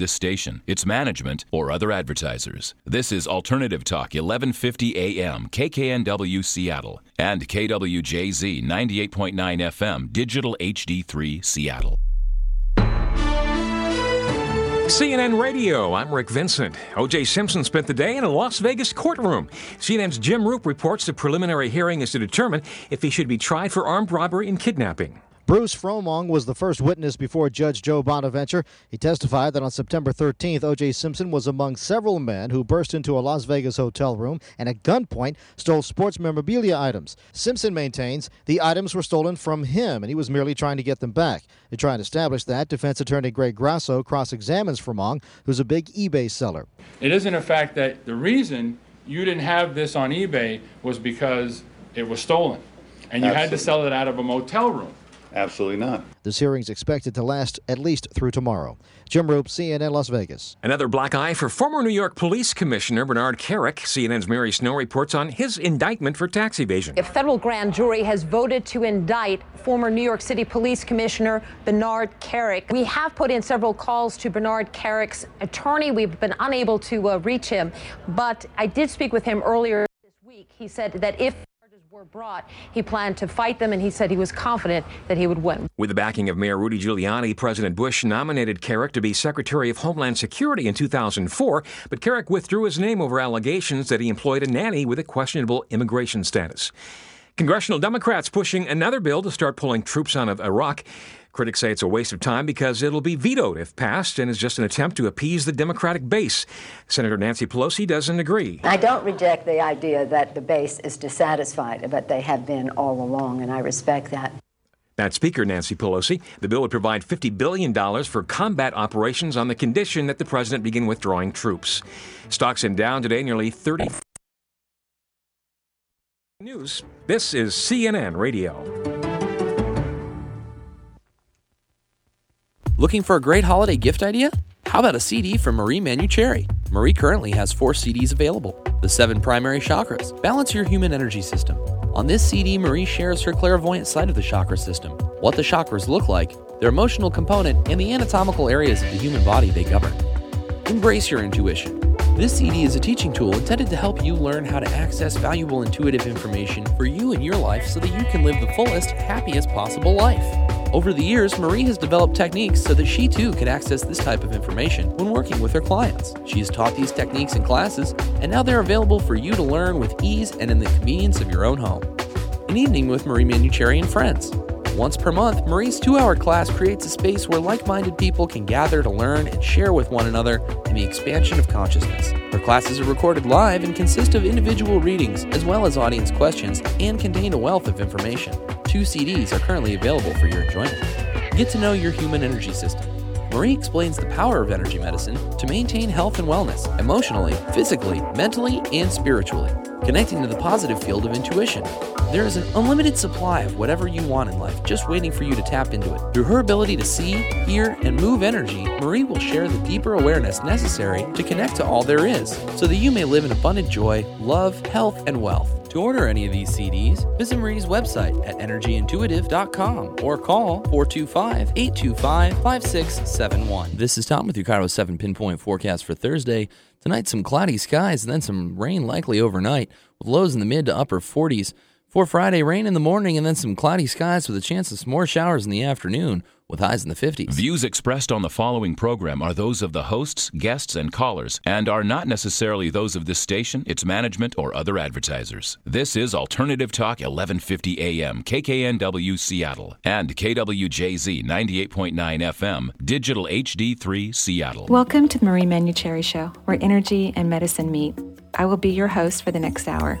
this station, its management, or other advertisers. This is Alternative Talk 1150 AM, KKNW Seattle, and KWJZ 98.9 FM, Digital HD3 Seattle. CNN Radio, I'm Rick Vincent. O.J. Simpson spent the day in a Las Vegas courtroom. CNN's Jim Roope reports the preliminary hearing is to determine if he should be tried for armed robbery and kidnapping. Bruce Fromong was the first witness before Judge Joe Bonaventure. He testified that on September 13th, O.J. Simpson was among several men who burst into a Las Vegas hotel room and at gunpoint stole sports memorabilia items. Simpson maintains the items were stolen from him and he was merely trying to get them back. To try and establish that, defense attorney Greg Grasso cross examines Fromong, who's a big eBay seller. It isn't a fact that the reason you didn't have this on eBay was because it was stolen and you had to sell it out of a motel room. Absolutely not. This hearing is expected to last at least through tomorrow. Jim Roope, CNN Las Vegas. Another black eye for former New York Police Commissioner Bernard Kerik. CNN's Mary Snow reports on his indictment for tax evasion. A federal grand jury has voted to indict former New York City Police Commissioner Bernard Kerik. We have put in several calls to Bernard Kerik's attorney. We've been unable to uh, reach him, but I did speak with him earlier this week. He said that if were brought, he planned to fight them, and he said he was confident that he would win. With the backing of Mayor Rudy Giuliani, President Bush nominated Kerik to be Secretary of Homeland Security in 2004, but Kerik withdrew his name over allegations that he employed a nanny with a questionable immigration status. Congressional Democrats pushing another bill to start pulling troops out of Iraq. Critics say it's a waste of time because it'll be vetoed if passed and is just an attempt to appease the Democratic base. Senator Nancy Pelosi doesn't agree. I don't reject the idea that the base is dissatisfied, but they have been all along, and I respect that. That's Speaker Nancy Pelosi. The bill would provide $50 billion for combat operations on the condition that the president begin withdrawing troops. Stocks in down today nearly 30. News. This is CNN Radio. Looking for a great holiday gift idea? How about a CD from Marie Manuchehri? Marie currently has four CDs available. The seven primary chakras. Balance your human energy system. On this CD, Marie shares her clairvoyant side of the chakra system, what the chakras look like, their emotional component, and the anatomical areas of the human body they govern. Embrace your intuition. This CD is a teaching tool intended to help you learn how to access valuable intuitive information for you and your life so that you can live the fullest, happiest possible life. Over the years, Marie has developed techniques so that she too can access this type of information when working with her clients. She has taught these techniques in classes, and now they're available for you to learn with ease and in the convenience of your own home. An evening with Marie Manuchehri and friends. Once per month, Marie's two hour class creates a space where like minded people can gather to learn and share with one another in the expansion of consciousness. Her classes are recorded live and consist of individual readings as well as audience questions and contain a wealth of information. Two CDs are currently available for your enjoyment. Get to know your human energy system. Marie explains the power of energy medicine to maintain health and wellness emotionally, physically, mentally, and spiritually, connecting to the positive field of intuition. There is an unlimited supply of whatever you want in life just waiting for you to tap into it. Through her ability to see, hear, and move energy, Marie will share the deeper awareness necessary to connect to all there is so that you may live in abundant joy, love, health, and wealth. To order any of these CDs, visit Marie's website at energyintuitive.com or call 425 825 5671. This is Tom with your KIRO 7 pinpoint forecast for Thursday. Tonight, some cloudy skies and then some rain likely overnight with lows in the mid to upper 40s. For Friday, rain in the morning and then some cloudy skies with a chance of some more showers in the afternoon with highs in the 50s. Views expressed on the following program are those of the hosts, guests, and callers and are not necessarily those of this station, its management, or other advertisers. This is Alternative Talk 1150 AM, KKNW Seattle, and KWJZ 98.9 FM, Digital HD3 Seattle. Welcome to the Marie Manuchehri Show, where energy and medicine meet. I will be your host for the next hour.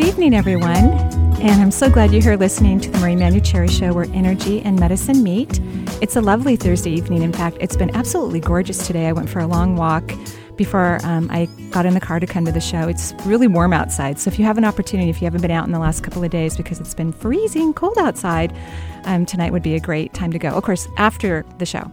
Evening, everyone. And I'm so glad you're here listening to the Marie Manuchehri Show where energy and medicine meet. It's a lovely Thursday evening. In fact, it's been absolutely gorgeous today. I went for a long walk before um, I got in the car to come to the show. It's really warm outside. So if you have an opportunity, if you haven't been out in the last couple of days because it's been freezing cold outside, um, tonight would be a great time to go. Of course, after the show.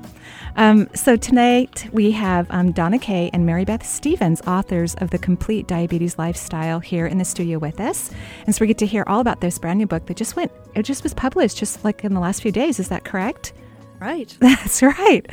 Um, so tonight we have um, Donna Kay and Maribeth Stephens, authors of the Complete Diabetes Lifestyle, here in the studio with us, and so we get to hear all about this brand new book that just went. It just was published just like in the last few days. Is that correct? Right. That's right.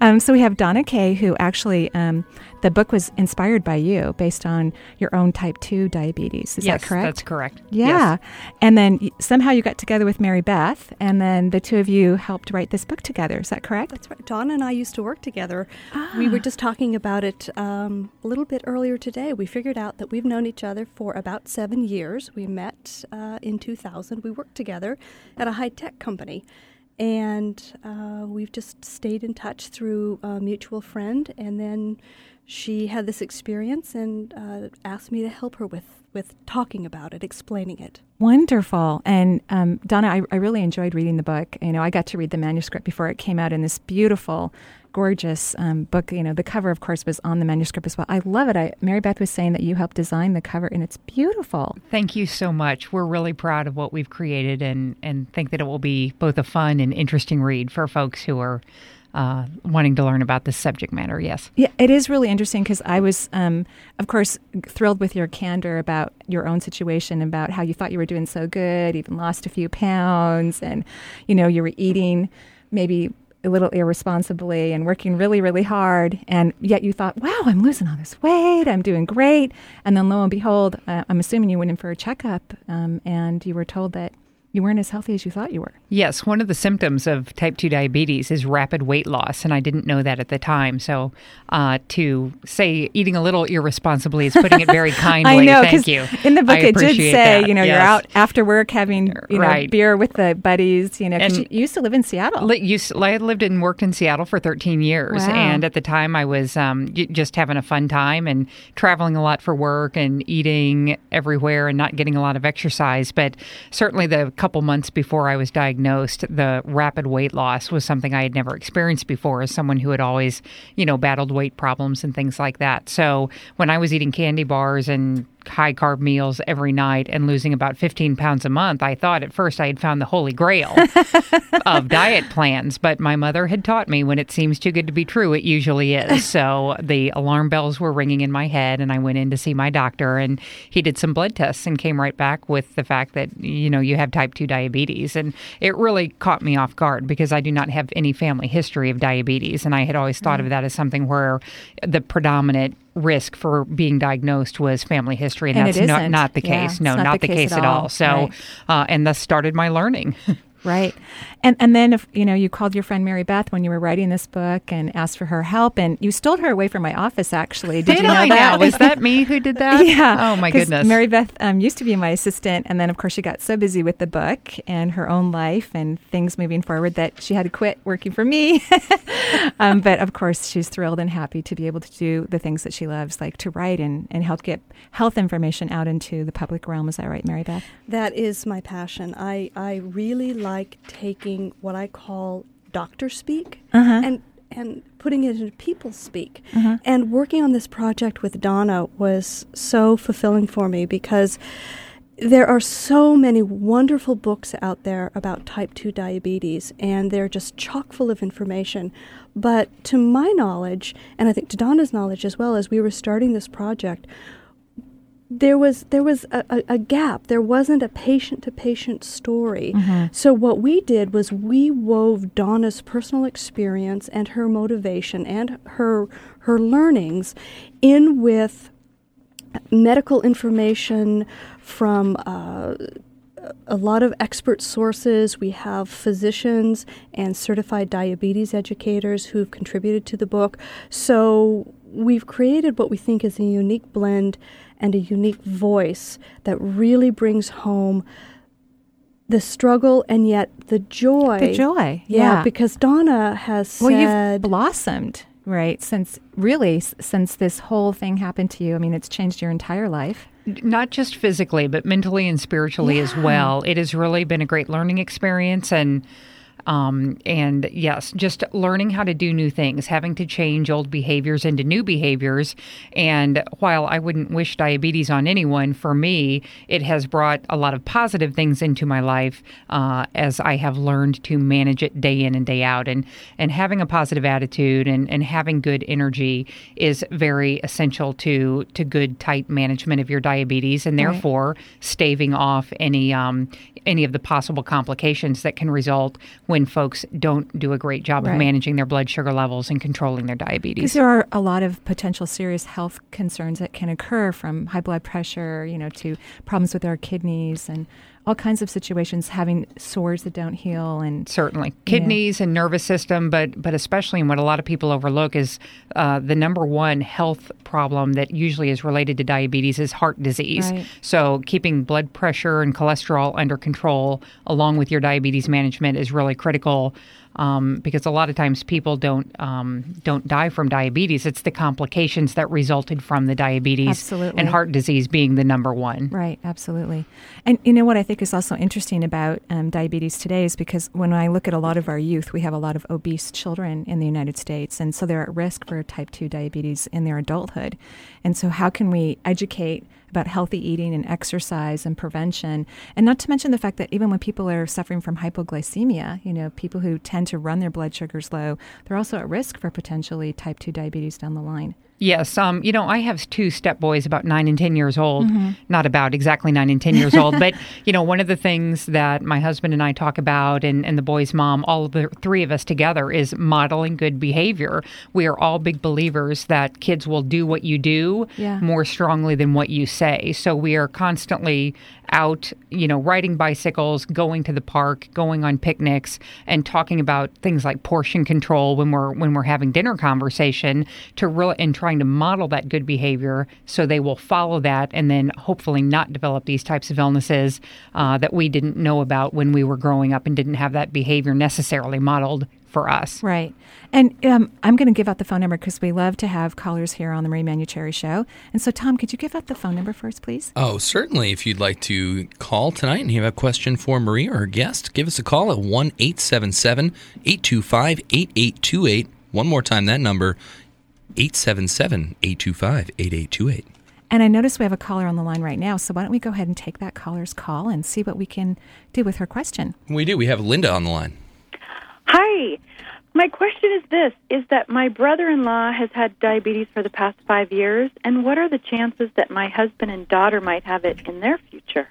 Um, so we have Donna Kay, who actually, um, the book was inspired by you based on your own type 2 diabetes. Is yes, that correct? That's correct. Yeah. Yes. And then somehow you got together with Maribeth, and then the two of you helped write this book together. Is that correct? That's right. Donna and I used to work together. Ah. We were just talking about it um, a little bit earlier today. We figured out that we've known each other for about seven years. We met uh, in 2000. We worked together at a high tech company and uh, we've just stayed in touch through a mutual friend and then she had this experience and uh, asked me to help her with with talking about it explaining it. Wonderful. And um, donna I, I really enjoyed reading the book. You know i got to read the manuscript before it came out in this beautiful gorgeous um, book. You know, the cover, of course, was on the manuscript as well. I love it. I, Maribeth was saying that you helped design the cover, and it's beautiful. Thank you so much. We're really proud of what we've created, and and think that it will be both a fun and interesting read for folks who are. Uh, wanting to learn about this subject matter, yes. Yeah, it is really interesting because I was, um, of course, thrilled with your candor about your own situation, about how you thought you were doing so good, even lost a few pounds, and you know you were eating maybe a little irresponsibly and working really, really hard. And yet you thought, wow, I'm losing all this weight. I'm doing great. And then lo and behold, uh, I'm assuming you went in for a checkup um, and you were told that you weren't as healthy as you thought you were. Yes, one of the symptoms of type 2 diabetes is rapid weight loss, and I didn't know that at the time. So uh, to say eating a little irresponsibly is putting it very kindly. I know, Thank you. In the book, I it did say, that. you know, yes. you're out after work having, you know, right. beer with the buddies, you know, because And you used to live in Seattle. Li- used, I lived and worked in Seattle for 13 years. Wow. And at the time, I was um, just having a fun time and traveling a lot for work and eating everywhere and not getting a lot of exercise. But certainly, the couple months before I was diagnosed, the rapid weight loss was something I had never experienced before as someone who had always, you know, battled weight problems and things like that. So when I was eating candy bars and high carb meals every night and losing about 15 pounds a month, I thought at first I had found the holy grail of diet plans. But my mother had taught me when it seems too good to be true, it usually is. So the alarm bells were ringing in my head, and I went in to see my doctor, and he did some blood tests and came right back with the fact that, you know, you have type 2 diabetes. And it really caught me off guard because I do not have any family history of diabetes. And I had always thought mm. of that as something where the predominant risk for being diagnosed was family history, and, And that's not, not the case. it's no, not not, the case case, at at all. all. So, Right. uh, and thus started my learning. Right. And and then if you know you called your friend Maribeth when you were writing this book and asked for her help and you stole her away from my office actually. Did, Did you know I that? now? Was that me who did that? yeah. Oh my goodness. Mary Beth um, used to be my assistant and then of course she got so busy with the book and her own life and things moving forward that she had to quit working for me. um, but of course she's thrilled and happy to be able to do the things that she loves like to write and, and help get health information out into the public realm. Is that right, Maribeth? that is my passion i i really like taking what i call doctor speak Uh-huh. and and putting it into people speak and working on this project with donna was so fulfilling for me because there are so many wonderful books out there about type 2 diabetes, and they're just chock full of information. But to my knowledge, and I think to Donna's knowledge as well, as we were starting this project, there was there was a, a, a gap. There wasn't a patient to patient story. So what we did was we wove Donna's personal experience and her motivation and her her learnings in with medical information from uh, a lot of expert sources. We have physicians and certified diabetes educators who've contributed to the book. So we've created what we think is a unique blend and a unique voice that really brings home the struggle and yet the joy. The joy, Yeah, yeah. because Donna has Well, said you've blossomed, right? Since really, since this whole thing happened to you. I mean, it's changed your entire life. not just physically, but mentally and spiritually yeah. as well. It has really been a great learning experience and um, and yes, just learning how to do new things, having to change old behaviors into new behaviors. And while I wouldn't wish diabetes on anyone, for me, it has brought a lot of positive things into my life uh, as I have learned to manage it day in and day out. And, and having a positive attitude and, and having good energy is very essential to, to good, tight management of your diabetes and therefore right. staving off any, um, any of the possible complications that can result when folks don't do a great job right. of managing their blood sugar levels and controlling their diabetes. Because there are a lot of potential serious health concerns that can occur from high blood pressure, you know, to problems with our kidneys and all kinds of situations having sores that don't heal and certainly. kidneys and nervous system but but especially and what a lot of people overlook is uh, the number one health problem that usually is related to diabetes is heart disease. Right. so keeping blood pressure and cholesterol under control along with your diabetes management is really critical um, because a lot of times people don't um, don't die from diabetes. It's the complications that resulted from the diabetes absolutely. and heart disease being the number one. Right, absolutely. And you know what I think is also interesting about um, diabetes today is because when I look at a lot of our youth, we have a lot of obese children in the United States, and so they're at risk for type two diabetes in their adulthood. And so, how can we educate? About healthy eating and exercise and prevention. And not to mention the fact that even when people are suffering from hypoglycemia, you know, people who tend to run their blood sugars low, they're also at risk for potentially type 2 diabetes down the line. Yes, um, you know, I have two step boys about nine and 10 years old. Mm-hmm. Not about exactly nine and 10 years old, but, you know, one of the things that my husband and I talk about, and, and the boy's mom, all of the three of us together, is modeling good behavior. We are all big believers that kids will do what you do yeah. more strongly than what you say. So we are constantly out, you know, riding bicycles, going to the park, going on picnics, and talking about things like portion control when we're when we're having dinner conversation to really and trying to model that good behavior so they will follow that and then hopefully not develop these types of illnesses uh, that we didn't know about when we were growing up and didn't have that behavior necessarily modeled for us. Right. And um, I'm going to give out the phone number because we love to have callers here on the Marie Manuchehri Show. And so, Tom, could you give out the phone number first, please? Oh, certainly. If you'd like to call tonight and you have a question for Marie or her guest, give us a call at 1 877 825 8828. One more time, that number 877 825 8828. And I notice we have a caller on the line right now, so why don't we go ahead and take that caller's call and see what we can do with her question? We do. We have Linda on the line. Hi. My question is this is that my brother in law has had diabetes for the past five years, and what are the chances that my husband and daughter might have it in their future?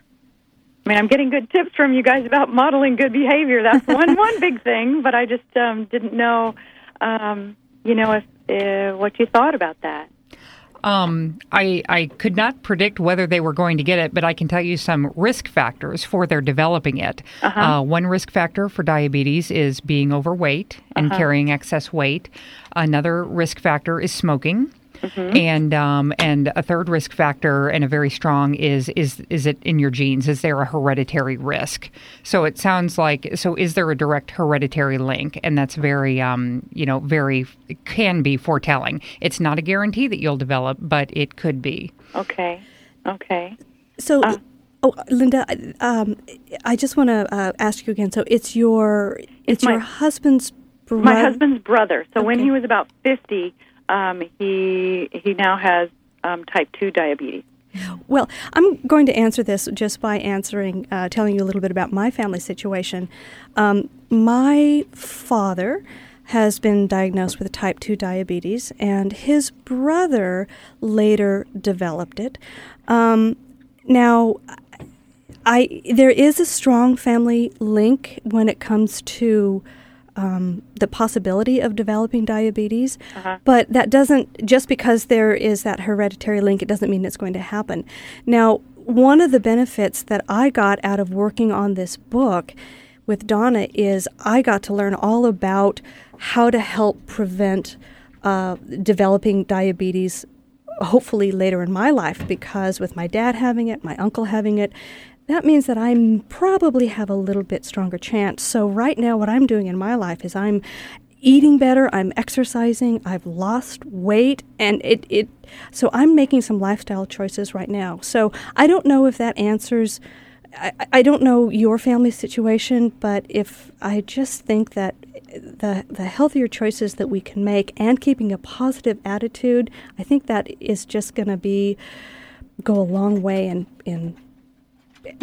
I mean, I'm getting good tips from you guys about modeling good behavior. That's one one big thing, but I just um, didn't know, um, you know, if uh, what you thought about that. Um, I, I could not predict whether they were going to get it, but I can tell you some risk factors for their developing it. Uh-huh. Uh, one risk factor for diabetes is being overweight and uh-huh. carrying excess weight. Another risk factor is smoking. Mm-hmm. And um, and a third risk factor and a very strong is is is it in your genes? Is there a hereditary risk? So it sounds like so is there a direct hereditary link? And that's very um, you know very can be foretelling. It's not a guarantee that you'll develop, but it could be. Okay. Okay. So. Uh, oh, Linda, um, I just want to uh, ask you again. So it's your it's, it's my, your husband's brother. My husband's brother. So okay. when he was about fifty, um, he he now has um, type two diabetes. Well, I'm going to answer this just by answering, uh, telling you a little bit about my family situation. Um, my father has been diagnosed with type 2 diabetes, and his brother later developed it. Um, now, I there is a strong family link when it comes to um, the possibility of developing diabetes, uh-huh. but that doesn't, just because there is that hereditary link, it doesn't mean it's going to happen. Now, one of the benefits that I got out of working on this book with Donna is I got to learn all about how to help prevent uh, developing diabetes hopefully later in my life because with my dad having it, my uncle having it, that means that I'm probably have a little bit stronger chance. So right now, what I'm doing in my life is I'm eating better, I'm exercising, I've lost weight, and it, it so I'm making some lifestyle choices right now. So I don't know if that answers I, I don't know your family situation, but if I just think that the the healthier choices that we can make and keeping a positive attitude, I think that is just going to be go a long way in in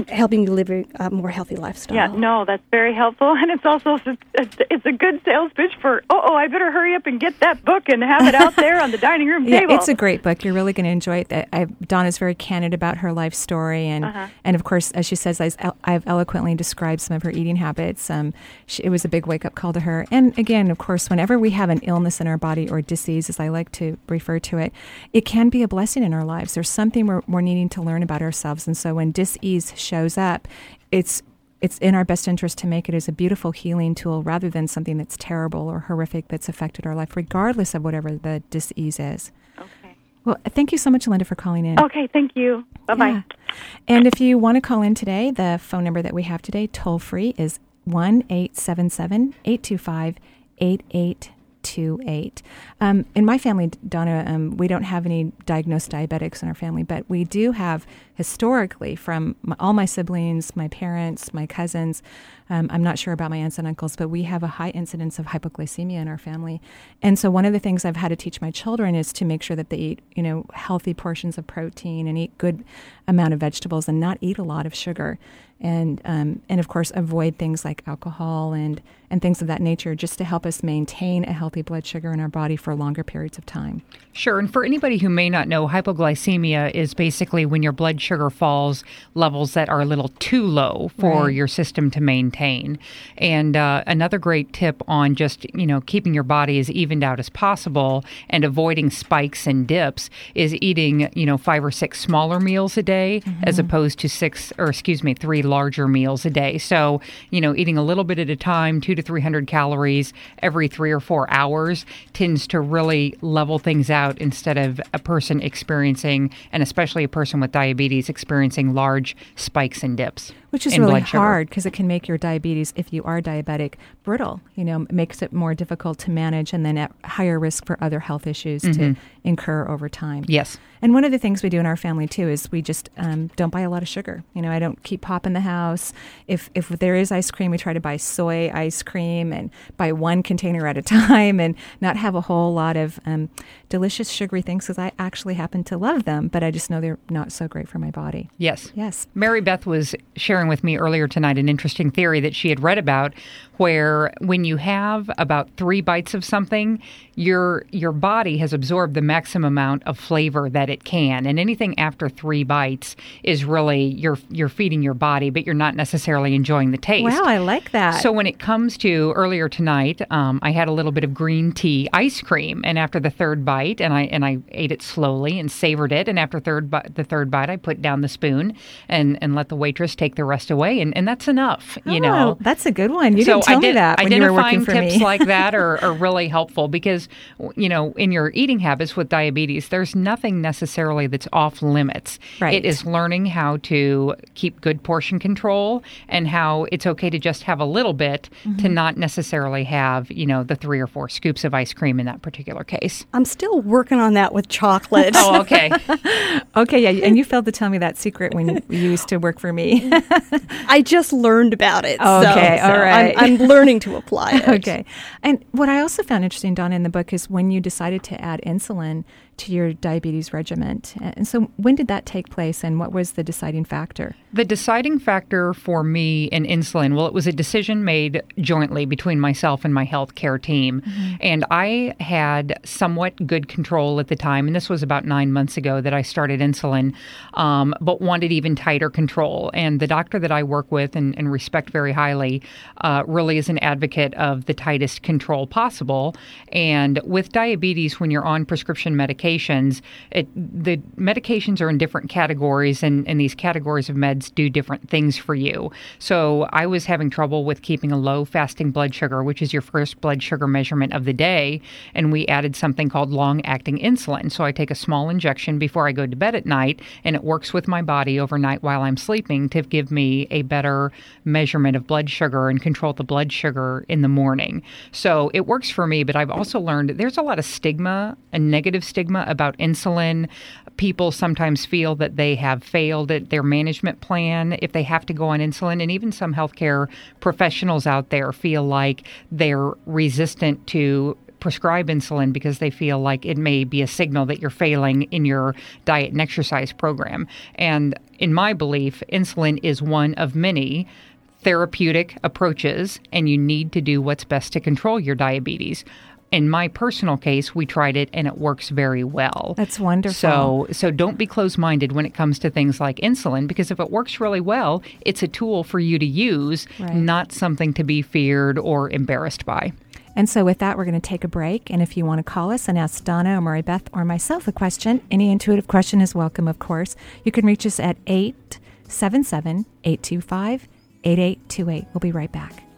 helping you live a more healthy lifestyle. Yeah, no, that's very helpful, and it's also it's a good sales pitch for. Oh, oh, I better hurry up and get that book and have it out there on the dining room yeah, table. it's a great book. You're really going to enjoy it. I, Donna's very candid about her life story, and uh-huh. and of course, as she says, I've eloquently described some of her eating habits. Um, she, it was a big wake up call to her. And again, of course, whenever we have an illness in our body or disease, as I like to refer to it, it can be a blessing in our lives. There's something we're, we're needing to learn about ourselves, and so when disease shows up, it's it's in our best interest to make it as a beautiful healing tool rather than something that's terrible or horrific that's affected our life, regardless of whatever the disease is. Okay. Well, thank you so much, Linda, for calling in. Okay, thank you. Bye bye. Yeah. And if you want to call in today, the phone number that we have today, toll free, is 1 877 825 28. Um, in my family, Donna, um, we don't have any diagnosed diabetics in our family, but we do have historically from my, all my siblings, my parents, my cousins. Um, I'm not sure about my aunts and uncles, but we have a high incidence of hypoglycemia in our family. And so one of the things I've had to teach my children is to make sure that they eat, you know, healthy portions of protein and eat good amount of vegetables and not eat a lot of sugar and um, and of course avoid things like alcohol and and things of that nature just to help us maintain a healthy blood sugar in our body for longer periods of time. Sure, and for anybody who may not know, hypoglycemia is basically when your blood sugar falls levels that are a little too low for right. your system to maintain. And uh, another great tip on just you know keeping your body as evened out as possible and avoiding spikes and dips is eating you know five or six smaller meals a day mm-hmm. as opposed to six or excuse me three larger meals a day. So, you know, eating a little bit at a time, two to 300 calories every three or four hours tends to really level things out instead of a person experiencing, and especially a person with diabetes, experiencing large spikes and dips which is really hard because it can make your diabetes, if you are diabetic, brittle. You know, makes it more difficult to manage, and then at higher risk for other health issues mm-hmm. to incur over time. Yes. And one of the things we do in our family too is we just um, don't buy a lot of sugar. You know, I don't keep pop in the house. If if there is ice cream, we try to buy soy ice cream and buy one container at a time, and not have a whole lot of um, delicious sugary things because I actually happen to love them, but I just know they're not so great for my body. Yes. Yes. Maribeth was sharing with me earlier tonight an interesting theory that she had read about where when you have about three bites of something, your your body has absorbed the maximum amount of flavor that it can, and anything after three bites is really you're you're feeding your body, but you're not necessarily enjoying the taste. Wow, I like that. So when it comes to earlier tonight, um, I had a little bit of green tea ice cream, and after the third bite, and I and I ate it slowly and savored it, and after third bi- the third bite, I put down the spoon and and let the waitress take the rest away, and, and that's enough. You oh, know, that's a good one. You so didn't tell me that when you were working for tips me. like that are, are really helpful because you know in your eating habits with diabetes, there's nothing necessarily that's off limits. Right. It is learning how to keep good portion control and how it's okay to just have a little bit mm-hmm. to not necessarily have you know the three or four scoops of ice cream in that particular case. I'm still working on that with chocolate. oh, okay. okay, yeah, and you failed to tell me that secret when you used to work for me. I just learned about it. Okay, so, all right. I'm, I'm learning to apply it. okay. And what I also found interesting, Donna, in the book is when you decided to add insulin to your diabetes regimen. And so, when did that take place, and what was the deciding factor? The deciding factor for me in insulin, well, it was a decision made jointly between myself and my healthcare team. Mm-hmm. And I had somewhat good control at the time, and this was about nine months ago that I started insulin, um, but wanted even tighter control. And the doctor that I work with and, and respect very highly uh, really is an advocate of the tightest control possible. And with diabetes, when you're on prescription medication, medications, it, the medications are in different categories, and, and these categories of meds do different things for you. So I was having trouble with keeping a low fasting blood sugar, which is your first blood sugar measurement of the day, and we added something called long acting insulin. So I take a small injection before I go to bed at night, and it works with my body overnight while I'm sleeping to give me a better measurement of blood sugar and control the blood sugar in the morning. So it works for me, but I've also learned there's a lot of stigma, a negative stigma about insulin. People sometimes feel that they have failed at their management plan if they have to go on insulin. And even some healthcare professionals out there feel like they're resistant to prescribe insulin because they feel like it may be a signal that you're failing in your diet and exercise program. And in my belief, insulin is one of many therapeutic approaches, and you need to do what's best to control your diabetes in my personal case, we tried it and it works very well. That's wonderful. So, so don't be closed-minded when it comes to things like insulin because if it works really well, it's a tool for you to use, right. not something to be feared or embarrassed by. And so, with that, we're going to take a break. And if you want to call us and ask Donna or Maribeth or myself a question, any intuitive question is welcome, of course. You can reach us at 877 825 8828. We'll be right back.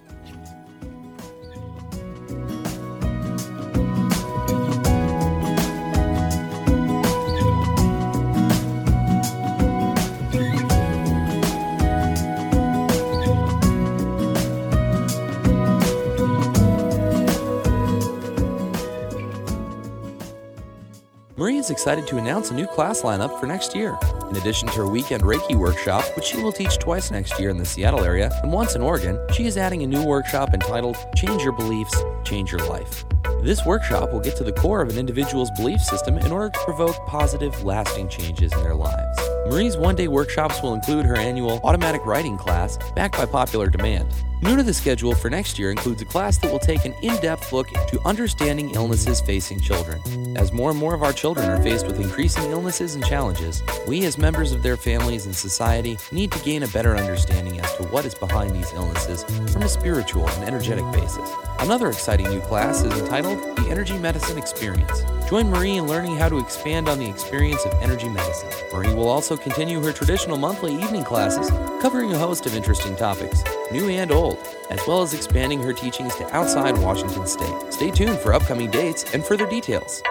Excited to announce a new class lineup for next year. In addition to her weekend Reiki workshop, which she will teach twice next year in the Seattle area and once in Oregon, she is adding a new workshop entitled Change Your Beliefs, Change Your Life. This workshop will get to the core of an individual's belief system in order to provoke positive, lasting changes in their lives. Marie's one day workshops will include her annual automatic writing class, backed by popular demand. New to the schedule for next year includes a class that will take an in depth look to understanding illnesses facing children. As more and more of our children are faced with increasing illnesses and challenges, we as members of their families and society need to gain a better understanding as to what is behind these illnesses from a spiritual and energetic basis. Another exciting new class is entitled The Energy Medicine Experience. Join Marie in learning how to expand on the experience of energy medicine. Marie will also continue her traditional monthly evening classes, covering a host of interesting topics, new and old, as well as expanding her teachings to outside Washington State. Stay tuned for upcoming dates and further details.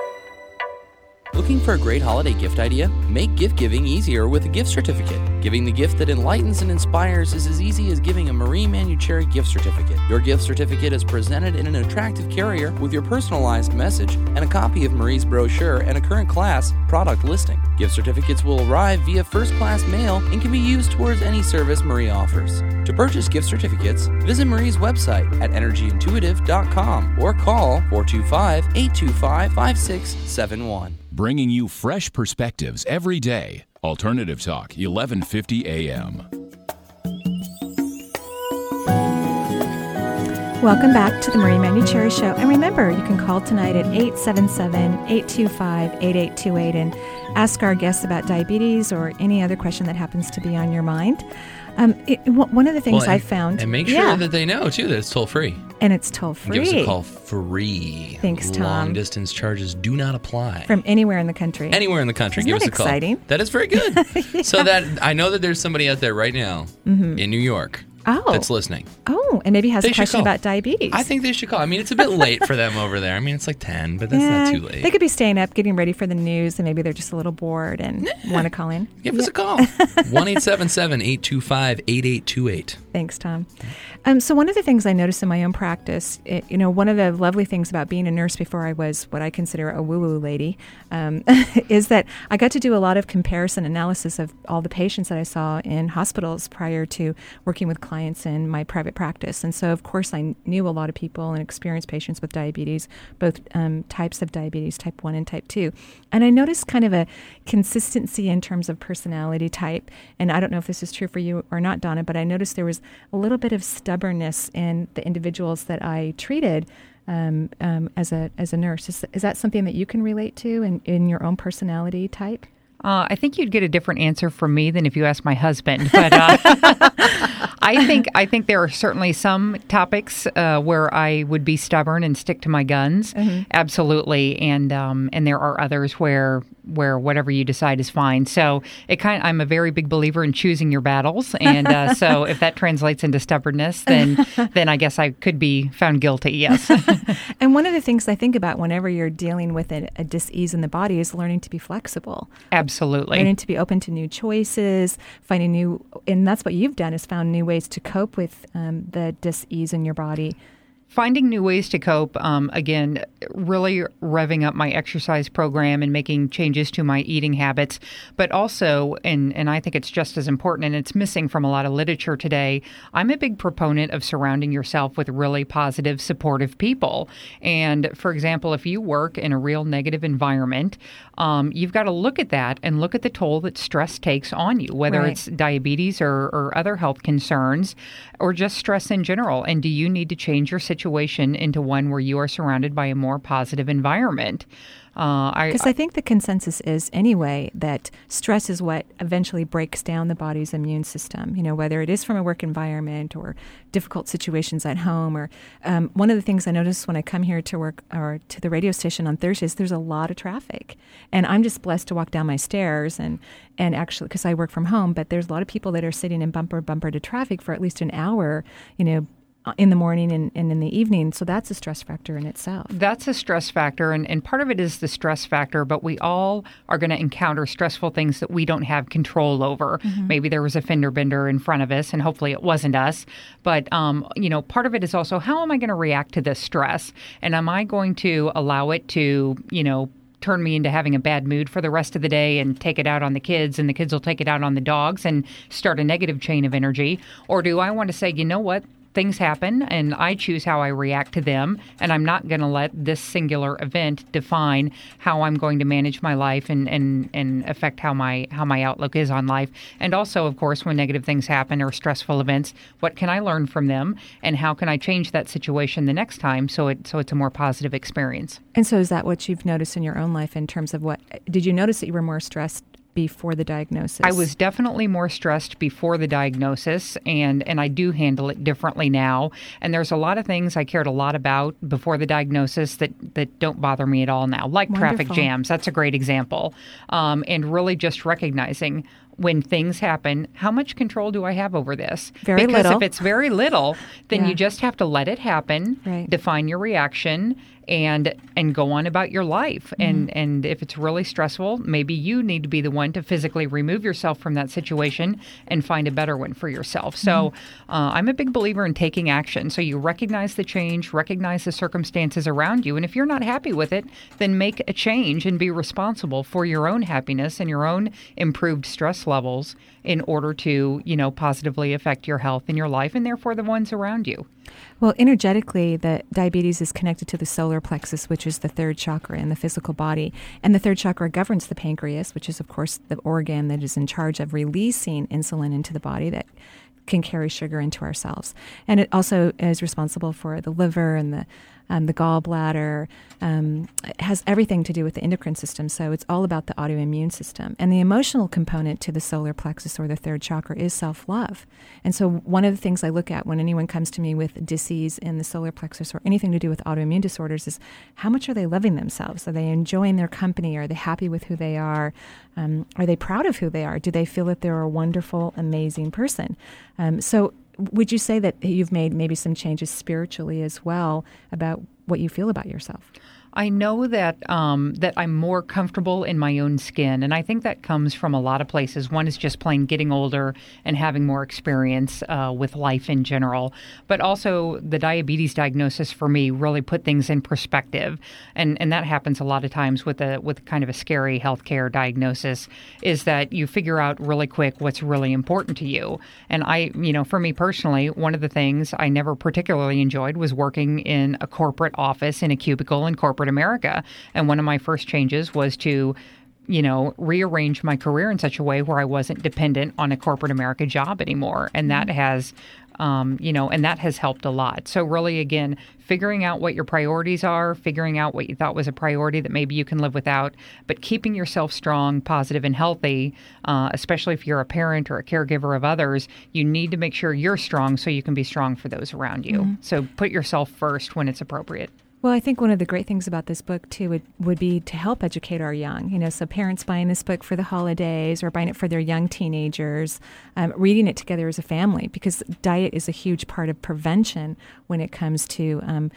Looking for a great holiday gift idea? Make gift giving easier with a gift certificate. Giving the gift that enlightens and inspires is as easy as giving a Marie Manuchehri gift certificate. Your gift certificate is presented in an attractive carrier with your personalized message and a copy of Marie's brochure and a current class product listing. Gift certificates will arrive via first class mail and can be used towards any service Marie offers. To purchase gift certificates, visit Marie's website at energyintuitive.com or call 425 825 5671 bringing you fresh perspectives every day. Alternative Talk, 1150 AM. Welcome back to the Marie Manuchehri Show. And remember, you can call tonight at 877 825 8828 and ask our guests about diabetes or any other question that happens to be on your mind. Um, it, one of the things well, I found, and make sure yeah. that they know too that it's toll free, and it's toll free. Give us a call free. Thanks, Tom. Long distance charges do not apply from anywhere in the country. Anywhere in the country, Isn't give that us a call. That is very good. yeah. So that I know that there's somebody out there right now mm-hmm. in New York oh. that's listening. Oh, and maybe has they a question about diabetes. I think they should call. I mean, it's a bit late for them over there. I mean, it's like 10, but that's yeah, not too late. They could be staying up, getting ready for the news, and maybe they're just a little bored and want to call in. Give yeah. us a call. 1 825 8828. Thanks, Tom. Um, so, one of the things I noticed in my own practice, it, you know, one of the lovely things about being a nurse before I was what I consider a woo woo lady um, is that I got to do a lot of comparison analysis of all the patients that I saw in hospitals prior to working with clients in my private practice. And so, of course, I knew a lot of people and experienced patients with diabetes, both um, types of diabetes, type 1 and type 2. And I noticed kind of a consistency in terms of personality type. And I don't know if this is true for you or not, Donna, but I noticed there was a little bit of stubbornness in the individuals that I treated um, um, as a as a nurse. Is, is that something that you can relate to in, in your own personality type? Uh, I think you'd get a different answer from me than if you asked my husband. But uh, I think I think there are certainly some topics uh, where I would be stubborn and stick to my guns. Mm-hmm. Absolutely, and um, and there are others where where whatever you decide is fine. So it kind of, I'm a very big believer in choosing your battles, and uh, so if that translates into stubbornness, then then I guess I could be found guilty. Yes. and one of the things I think about whenever you're dealing with a, a dis-ease in the body is learning to be flexible. Absolutely. Learning to be open to new choices, finding new, and that's what you've done is found new ways to cope with um, the dis-ease in your body finding new ways to cope um, again really revving up my exercise program and making changes to my eating habits but also and and i think it's just as important and it's missing from a lot of literature today i'm a big proponent of surrounding yourself with really positive supportive people. And for example if you work in a real negative environment um, you've got to look at that and look at the toll that stress takes on you whether Right. it's diabetes or, or other health concerns or just stress in general and do you need to change your situation into one where you are surrounded by a more positive environment uh, I, Because I think the consensus is anyway that stress is what eventually breaks down the body's immune system. You know, whether it is from a work environment or difficult situations at home. Or um, one of the things I notice when I come here to work or to the radio station on Thursdays, there's a lot of traffic, and I'm just blessed to walk down my stairs and and actually because I work from home. But there's a lot of people that are sitting in bumper bumper to traffic for at least an hour. You know. In the morning and, and in the evening. So that's a stress factor in itself. That's a stress factor, and, and part of it is the stress factor, but we all are going to encounter stressful things that we don't have control over. Mhm. Maybe there was a fender bender in front of us, and hopefully it wasn't us. But, um, you know, part of it is also how am I going to react to this stress? And am I going to allow it to, you know, turn me into having a bad mood for the rest of the day and take it out on the kids and the kids will take it out on the dogs and start a negative chain of energy or do I want to say you know what things happen and I choose how I react to them and I'm not going to let this singular event define how I'm going to manage my life and, and and affect how my how my outlook is on life and also of course when negative things happen or stressful events what can I learn from them and how can I change that situation the next time so it so it's a more positive experience And so, is that what you've noticed in your own life in terms of what? Did you notice that you were more stressed before the diagnosis? I was definitely more stressed before the diagnosis, and and I do handle it differently now. And there's a lot of things I cared a lot about before the diagnosis that that don't bother me at all now, like traffic jams. That's a great example. Um, and really just recognizing when things happen, how much control do I have over this? Very because little. if it's very little, then Yeah. you just have to let it happen, Right. define your reaction, and and go on about your life. Mm-hmm. And and if it's really stressful, maybe you need to be the one to physically remove yourself from that situation and find a better one for yourself. So Mm-hmm. uh, I'm a big believer in taking action. So you recognize the change, recognize the circumstances around you, and if you're not happy with it, then make a change and be responsible for your own happiness and your own improved stress levels in order to you know positively affect your health and your life and therefore the ones around you. Well, energetically, the diabetes is connected to the solar plexus, which is the third chakra in the physical body. And the third chakra governs the pancreas, which is, of course, the organ that is in charge of releasing insulin into the body that can carry sugar into ourselves. And it also is responsible for the liver and the um, the gallbladder. Um, has everything to do with the endocrine system. So it's all about the autoimmune system. And the emotional component to the solar plexus or the third chakra is self love. And so one of the things I look at when anyone comes to me with disease in the solar plexus or anything to do with autoimmune disorders is how much are they loving themselves? Are they enjoying their company? Are they happy with who they are? Um, are they proud of who they are? Do they feel that they're a wonderful, amazing person? Um, so would you say that you've made maybe some changes spiritually as well about what you feel about yourself? I know that um, that I'm more comfortable in my own skin, and I think that comes from a lot of places. One is just plain getting older and having more experience uh, with life in general, but also the diabetes diagnosis for me really put things in perspective, and and that happens a lot of times with a with kind of a scary healthcare diagnosis. Is that you figure out really quick what's really important to you, and I, you know, for me personally, one of the things I never particularly enjoyed was working in a corporate office in a cubicle in corporate America. And one of my first changes was to you know, rearrange my career in such a way where I wasn't dependent on a corporate America job anymore. And that has Um, you know, and that has helped a lot. So, really, again, figuring out what your priorities are, figuring out what you thought was a priority that maybe you can live without, but keeping yourself strong, positive, and healthy, uh, especially if you're a parent or a caregiver of others, you need to make sure you're strong so you can be strong for those around you. Mm-hmm. So, put yourself first when it's appropriate. Well, I think one of the great things about this book too would, would be to help educate our young. You know, so parents buying this book for the holidays or buying it for their young teenagers, um, reading it together as a family because diet is a huge part of prevention when it comes to um,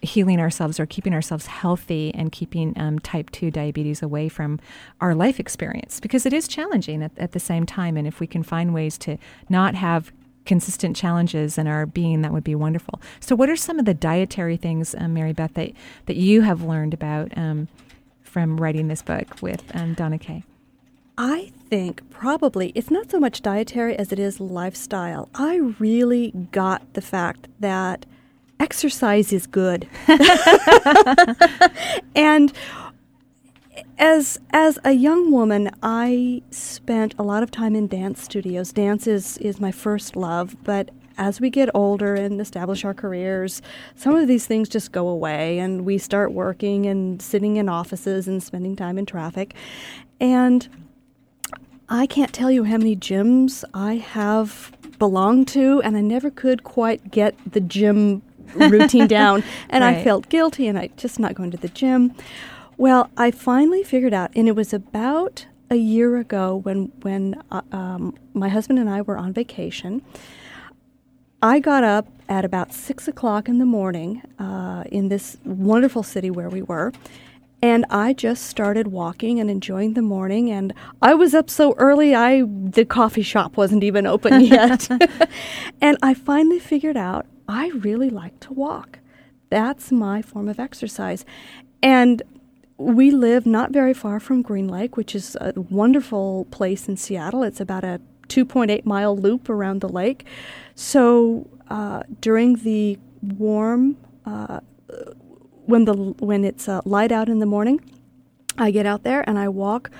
healing ourselves or keeping ourselves healthy and keeping um, type 2 diabetes away from our life experience because it is challenging at, at the same time. And if we can find ways to not have consistent challenges in our being, that would be wonderful. So, what are some of the dietary things, um, Maribeth, that, that you have learned about um, from writing this book with um, Donna Kay? I think probably it's not so much dietary as it is lifestyle. I really got the fact that exercise is good. and as as a young woman, I spent a lot of time in dance studios. Dance is is my first love, but as we get older and establish our careers, some of these things just go away and we start working and sitting in offices and spending time in traffic. And I can't tell you how many gyms I have belonged to, and I never could quite get the gym routine down. And right. I felt guilty and I just not going to the gym. Well, I finally figured out, and it was about a year ago when when uh, um, my husband and I were on vacation. I got up at about six o'clock in the morning uh, in this wonderful city where we were, and I just started walking and enjoying the morning. And I was up so early, I the coffee shop wasn't even open yet, and I finally figured out I really like to walk. That's my form of exercise, and we live not very far from Green Lake, which is a wonderful place in Seattle. It's about a 2.8 mile loop around the lake. So uh, during the warm, uh, when the when it's uh, light out in the morning, I get out there and I walk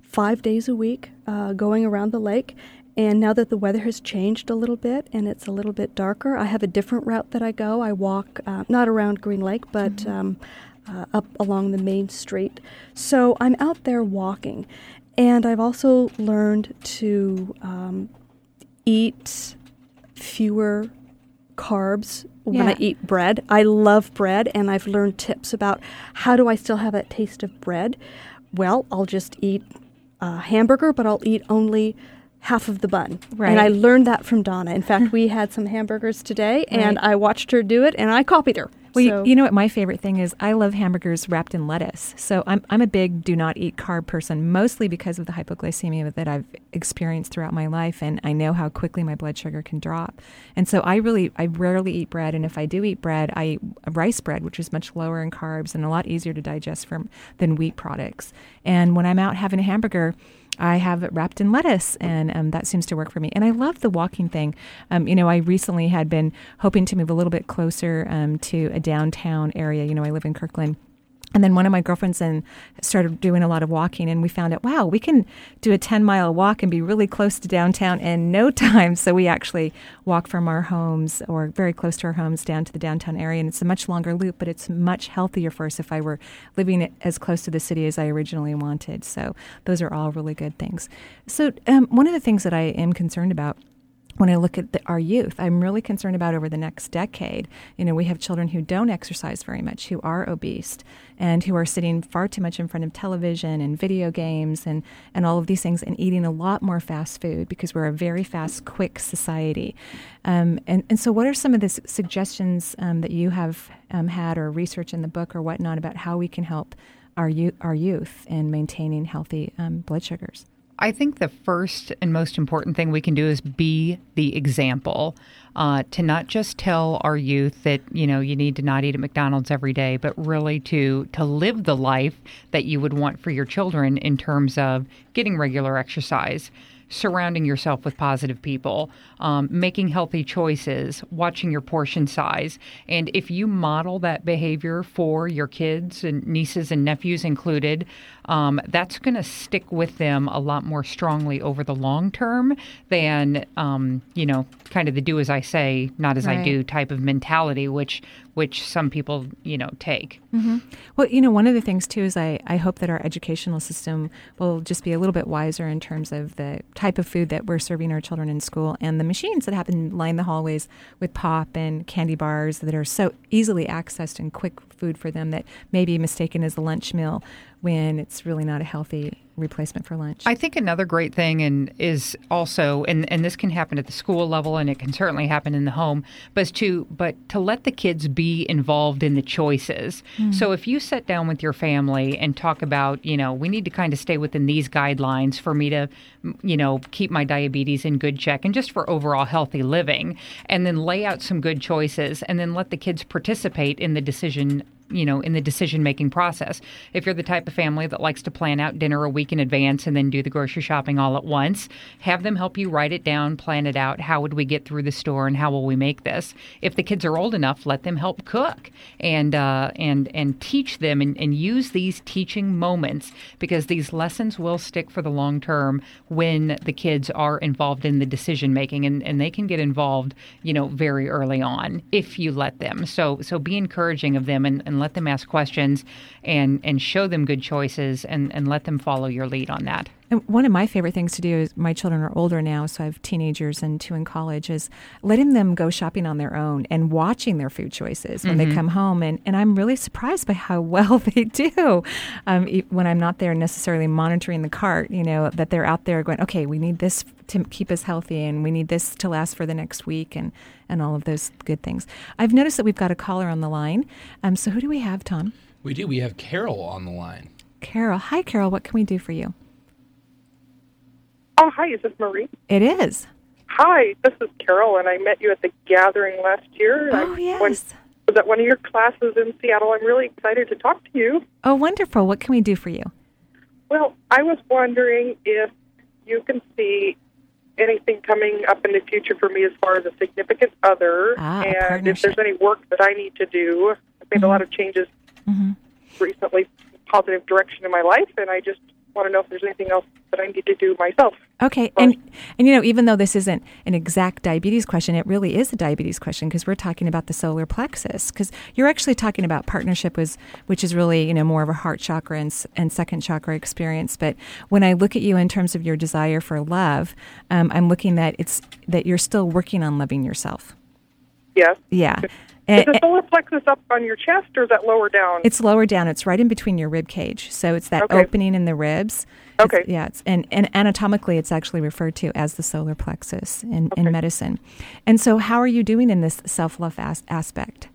five days a week, uh, going around the lake. And now that the weather has changed a little bit and it's a little bit darker, I have a different route that I go. I walk uh, not around Green Lake, but mm-hmm. um, uh, up along the main street. So I'm out there walking. And I've also learned to um, eat fewer carbs when yeah. I eat bread. I love bread, and I've learned tips about how do I still have that taste of bread. Well, I'll just eat a hamburger, but I'll eat only half of the bun. Right. And I learned that from Donna. In fact, we had some hamburgers today, and right. I watched her do it, and I copied her. Well, so. you, you, know what my favorite thing is? I love hamburgers wrapped in lettuce. So I'm, I'm a big do not eat carb person, mostly because of the hypoglycemia that I've experienced throughout my life, and I know how quickly my blood sugar can drop. And so I really, I rarely eat bread, and if I do eat bread, I eat rice bread, which is much lower in carbs and a lot easier to digest from than wheat products. And when I'm out having a hamburger, I have it wrapped in lettuce, and um, that seems to work for me. And I love the walking thing. Um, you know, I recently had been hoping to move a little bit closer um, to a downtown area. You know, I live in Kirkland. And then one of my girlfriends and started doing a lot of walking, and we found out, wow, we can do a 10 mile walk and be really close to downtown in no time. So we actually walk from our homes or very close to our homes down to the downtown area. And it's a much longer loop, but it's much healthier for us if I were living as close to the city as I originally wanted. So those are all really good things. So, um, one of the things that I am concerned about when I look at the, our youth, I'm really concerned about over the next decade. You know, we have children who don't exercise very much, who are obese, and who are sitting far too much in front of television and video games and, and all of these things and eating a lot more fast food because we're a very fast, quick society. Um, and, and so, what are some of the suggestions um, that you have um, had or research in the book or whatnot about how we can help our, youth, our youth in maintaining healthy um, blood sugars? I think the first and most important thing we can do is be the example. Uh, to not just tell our youth that you know you need to not eat at McDonald's every day, but really to to live the life that you would want for your children in terms of getting regular exercise. Surrounding yourself with positive people, um, making healthy choices, watching your portion size. And if you model that behavior for your kids and nieces and nephews included, um, that's going to stick with them a lot more strongly over the long term than, um, you know, kind of the do as I say, not as right. I do type of mentality, which which some people, you know, take. Mm-hmm. Well, you know, one of the things too is I, I hope that our educational system will just be a little bit wiser in terms of the type of food that we're serving our children in school and the machines that happen line the hallways with pop and candy bars that are so easily accessed and quick food for them that may be mistaken as a lunch meal when it's really not a healthy replacement for lunch. I think another great thing and is also and, and this can happen at the school level and it can certainly happen in the home, but to but to let the kids be involved in the choices. Mm. So if you sit down with your family and talk about, you know, we need to kind of stay within these guidelines for me to you know, keep my diabetes in good check and just for overall healthy living and then lay out some good choices and then let the kids participate in the decision you know, in the decision making process. If you're the type of family that likes to plan out dinner a week in advance and then do the grocery shopping all at once, have them help you write it down, plan it out. How would we get through the store and how will we make this? If the kids are old enough, let them help cook and uh, and and teach them and, and use these teaching moments because these lessons will stick for the long term when the kids are involved in the decision making and, and they can get involved, you know, very early on if you let them. So so be encouraging of them and, and let them ask questions and and show them good choices and and let them follow your lead on that. And one of my favorite things to do is my children are older now, so I have teenagers and two in college, is letting them go shopping on their own and watching their food choices when mm-hmm. they come home. And, and I'm really surprised by how well they do um, when I'm not there necessarily monitoring the cart, you know, that they're out there going, okay, we need this to keep us healthy and we need this to last for the next week and, and all of those good things. I've noticed that we've got a caller on the line. Um, so who do we have, Tom? We do. We have Carol on the line. Carol. Hi, Carol. What can we do for you? Oh, hi. Is this Marie? It is. Hi, this is Carol, and I met you at the gathering last year. Oh, I yes. Went, was at one of your classes in Seattle. I'm really excited to talk to you. Oh, wonderful. What can we do for you? Well, I was wondering if you can see anything coming up in the future for me as far as a significant other, ah, and if there's any work that I need to do. I've made mm-hmm. a lot of changes mm-hmm. recently, positive direction in my life, and I just want to know if there's anything else that I need to do myself. Okay, and and you know, even though this isn't an exact diabetes question, it really is a diabetes question because we're talking about the solar plexus. Because you're actually talking about partnership, was which is really you know more of a heart chakra and, and second chakra experience. But when I look at you in terms of your desire for love, um, I'm looking that it's that you're still working on loving yourself. Yes. Yeah. Is the solar plexus up on your chest or is that lower down? It's lower down. It's right in between your rib cage. So it's that okay. opening in the ribs. Okay. It's, yeah. It's, and, and anatomically, it's actually referred to as the solar plexus in, okay. in medicine. And so, how are you doing in this self love as- aspect?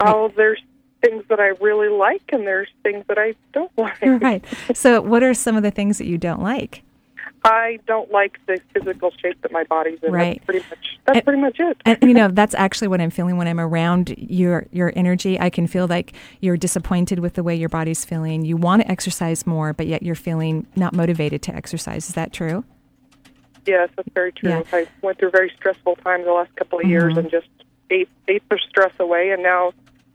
Oh, there's things that I really like, and there's things that I don't like. Right. So, what are some of the things that you don't like? I don't like the physical shape that my body's in. Right. That's pretty much that's and, pretty much it. and you know, that's actually what I'm feeling when I'm around your your energy. I can feel like you're disappointed with the way your body's feeling. You want to exercise more, but yet you're feeling not motivated to exercise. Is that true? Yes, that's very true. Yeah. I went through very stressful times the last couple of mm-hmm. years and just ate ate the stress away and now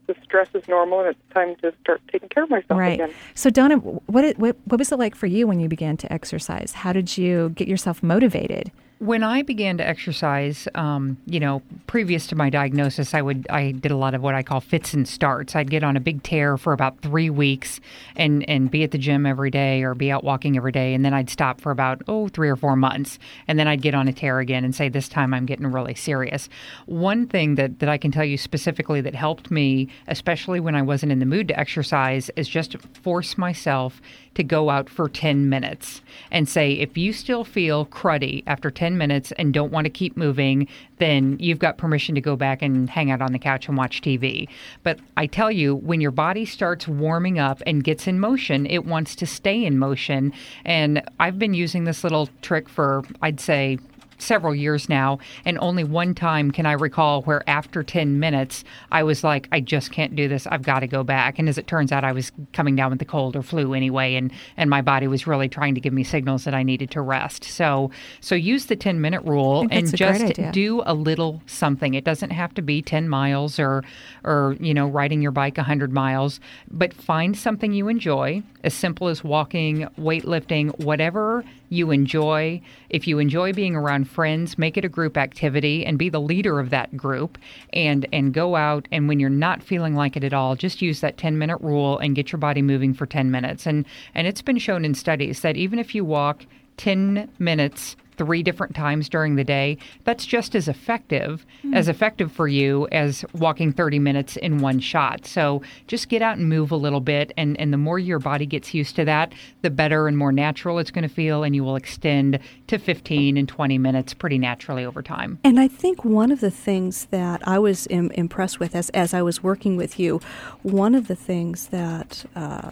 the stress is normal and it's time to start taking care of myself right. again. So, Donna, what, what what was it like for you when you began to exercise? How did you get yourself motivated? When I began to exercise, um, you know, previous to my diagnosis, I would I did a lot of what I call fits and starts. I'd get on a big tear for about three weeks and and be at the gym every day or be out walking every day, and then I'd stop for about oh three or four months, and then I'd get on a tear again and say this time I'm getting really serious. One thing that that I can tell you specifically that helped me, especially when I wasn't in the mood to exercise, is just force myself to go out for 10 minutes and say, if you still feel cruddy after 10 minutes and don't want to keep moving, then you've got permission to go back and hang out on the couch and watch TV. But I tell you, when your body starts warming up and gets in motion, it wants to stay in motion. And I've been using this little trick for, I'd say, several years now, and only one time can I recall where after 10 minutes I was like, I just can't do this. I've got to go back. And as it turns out, I was coming down with the cold or flu anyway, and and my body was really trying to give me signals that I needed to rest. So so use the 10 minute rule and just do a little something. It doesn't have to be 10 miles or or you know riding your bike 100 miles, but find something you enjoy, as simple as walking, weightlifting, whatever you enjoy. If you enjoy being around friends, make it a group activity and be the leader of that group and and go out and when you're not feeling like it at all, just use that 10 minute rule and get your body moving for 10 minutes. And and it's been shown in studies that even if you walk 10 minutes three different times during the day, that's just as effective, mm. as effective for you as walking 30 minutes in one shot. So just get out and move a little bit. And, and the more your body gets used to that, the better and more natural it's going to feel. And you will extend to 15 and 20 minutes pretty naturally over time. And I think one of the things that I was Im- impressed with as, as I was working with you, one of the things that uh,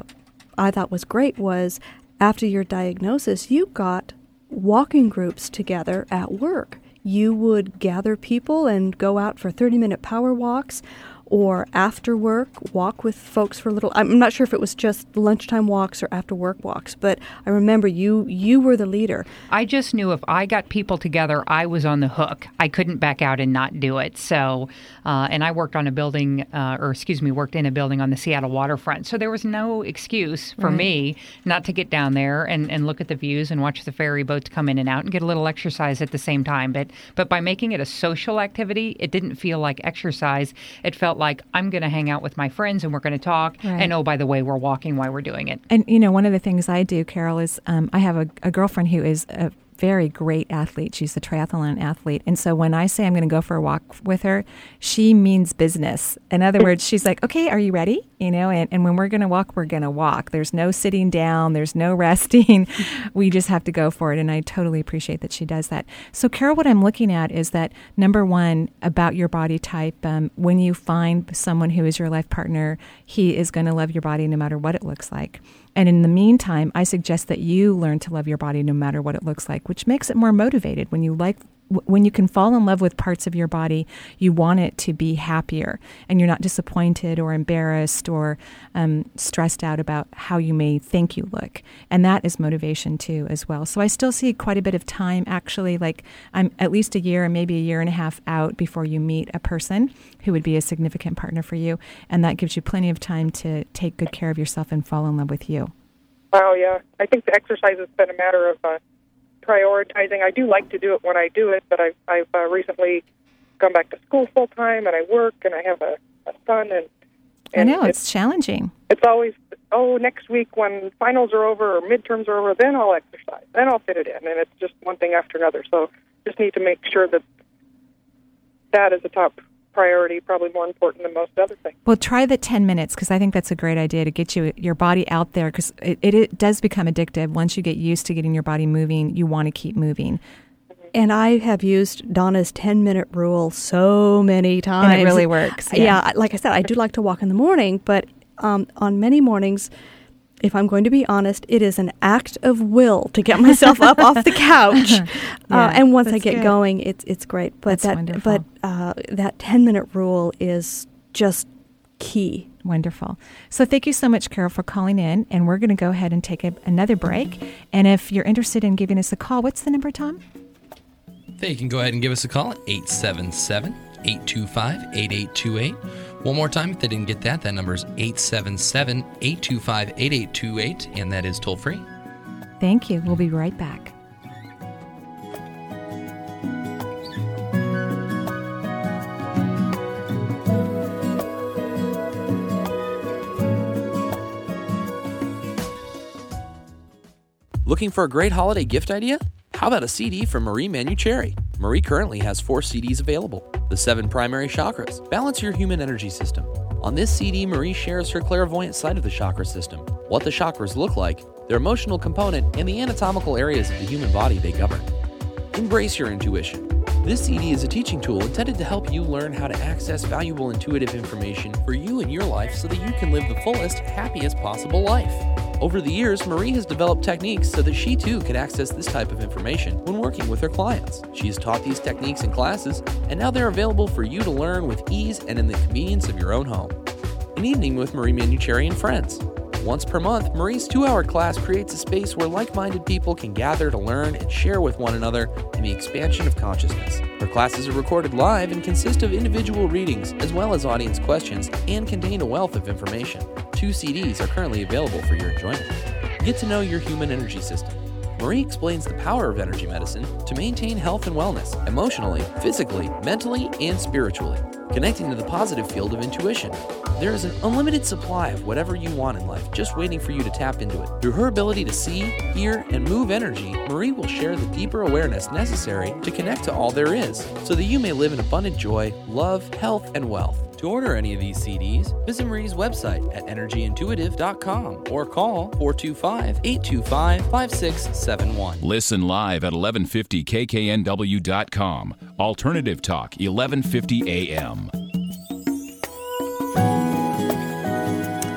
I thought was great was after your diagnosis, you got walking groups together at work. You would gather people and go out for 30 minute power walks or after work, walk with folks for a little. I'm not sure if it was just lunchtime walks or after work walks, but I remember you you were the leader. I just knew if I got people together, I was on the hook. I couldn't back out and not do it. So, uh, and I worked on a building, uh, or excuse me, worked in a building on the Seattle waterfront. So there was no excuse for right. me not to get down there and, and look at the views and watch the ferry boats come in and out and get a little exercise at the same time. But but by making it a social activity, it didn't feel like exercise. It felt like I'm going to hang out with my friends and we're going to talk. Right. And oh, by the way, we're walking while we're doing it. And you know, one of the things I do, Carol, is um, I have a, a girlfriend who is a very great athlete. She's a triathlon athlete. And so when I say I'm going to go for a walk with her, she means business. In other words, she's like, okay, are you ready? You know, and, and when we're going to walk, we're going to walk. There's no sitting down, there's no resting. we just have to go for it. And I totally appreciate that she does that. So, Carol, what I'm looking at is that number one, about your body type, um, when you find someone who is your life partner, he is going to love your body no matter what it looks like. And in the meantime, I suggest that you learn to love your body no matter what it looks like, which makes it more motivated when you like when you can fall in love with parts of your body, you want it to be happier and you're not disappointed or embarrassed or um, stressed out about how you may think you look. And that is motivation too, as well. So I still see quite a bit of time actually, like I'm at least a year and maybe a year and a half out before you meet a person who would be a significant partner for you. And that gives you plenty of time to take good care of yourself and fall in love with you. Oh, yeah. I think the exercise has been a matter of. Uh prioritizing. I do like to do it when I do it, but I've, I've uh, recently gone back to school full time and I work and I have a, a son and, and I know it's, it's challenging. It's always oh next week when finals are over or midterms are over, then I'll exercise, then I'll fit it in, and it's just one thing after another. So just need to make sure that that is a top priority, probably more important than most other things. Well, try the 10 minutes because I think that's a great idea to get you your body out there because it, it, it, does become addictive. Once you get used to getting your body moving, you want to keep moving. And I have used Donna's 10 minute rule so many times. And it really works. Yeah. yeah like I said, I do like to walk in the morning, but um, on many mornings, if I'm going to be honest, it is an act of will to get myself up off the couch. yeah, uh, and once I get good. going, it's it's great. But that's that wonderful. but uh, that 10 minute rule is just key. Wonderful. So thank you so much, Carol, for calling in. And we're going to go ahead and take a, another break. And if you're interested in giving us a call, what's the number, Tom? Hey, you can go ahead and give us a call at 877 825 8828 one more time, if they didn't get that, that number is 877 825 8828, and that is toll free. Thank you. We'll be right back. Looking for a great holiday gift idea? How about a CD from Marie Manuchehri? Marie currently has four CDs available The Seven Primary Chakras, Balance Your Human Energy System. On this CD, Marie shares her clairvoyant side of the chakra system, what the chakras look like, their emotional component, and the anatomical areas of the human body they govern. Embrace your intuition. This CD is a teaching tool intended to help you learn how to access valuable intuitive information for you and your life so that you can live the fullest, happiest possible life. Over the years, Marie has developed techniques so that she too can access this type of information when working with her clients. She has taught these techniques in classes, and now they're available for you to learn with ease and in the convenience of your own home. An evening with Marie Manuchehri and friends. Once per month, Marie's two hour class creates a space where like minded people can gather to learn and share with one another in the expansion of consciousness. Her classes are recorded live and consist of individual readings as well as audience questions and contain a wealth of information. Two CDs are currently available for your enjoyment. Get to know your human energy system. Marie explains the power of energy medicine to maintain health and wellness emotionally, physically, mentally, and spiritually, connecting to the positive field of intuition. There is an unlimited supply of whatever you want in life just waiting for you to tap into it. Through her ability to see, hear, and move energy, Marie will share the deeper awareness necessary to connect to all there is so that you may live in abundant joy, love, health, and wealth. To order any of these CDs, visit Marie's website at energyintuitive.com or call 425 825 5671. Listen live at 1150kknw.com. Alternative Talk, 1150 AM.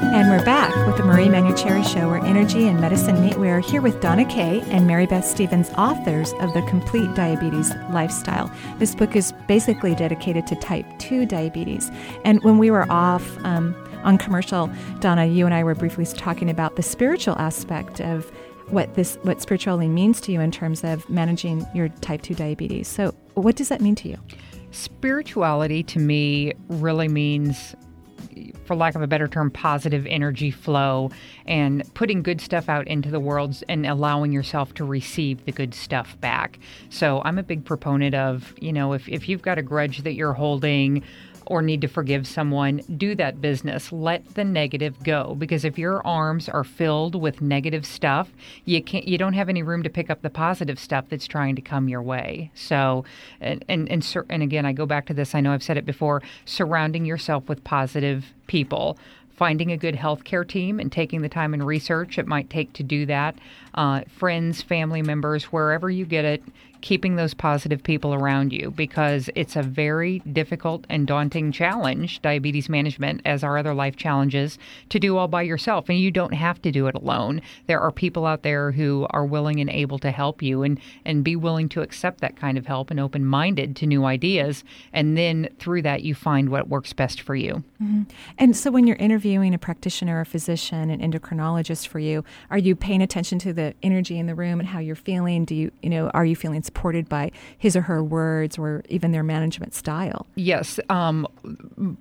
And we're back with the Marie Manuchehri Show, where energy and medicine meet. We are here with Donna Kay and Maribeth Stephens, authors of The Complete Diabetes Lifestyle. This book is basically dedicated to type 2 diabetes. And when we were off um, on commercial, Donna, you and I were briefly talking about the spiritual aspect of what this what spirituality means to you in terms of managing your type 2 diabetes. So, what does that mean to you? Spirituality to me really means for lack of a better term, positive energy flow and putting good stuff out into the world and allowing yourself to receive the good stuff back. So I'm a big proponent of, you know, if, if you've got a grudge that you're holding, or need to forgive someone, do that business. Let the negative go because if your arms are filled with negative stuff, you can't you don't have any room to pick up the positive stuff that's trying to come your way. So and and and, and again, I go back to this. I know I've said it before, surrounding yourself with positive people finding a good healthcare team and taking the time and research it might take to do that. Uh, friends, family members, wherever you get it, keeping those positive people around you because it's a very difficult and daunting challenge, diabetes management, as our other life challenges, to do all by yourself. And you don't have to do it alone. There are people out there who are willing and able to help you and, and be willing to accept that kind of help and open minded to new ideas. And then through that, you find what works best for you. Mm-hmm. And so when you're interviewing a practitioner, a physician, an endocrinologist for you, are you paying attention to the energy in the room and how you're feeling? Do you, you know, are you feeling supported by his or her words or even their management style? Yes. Um,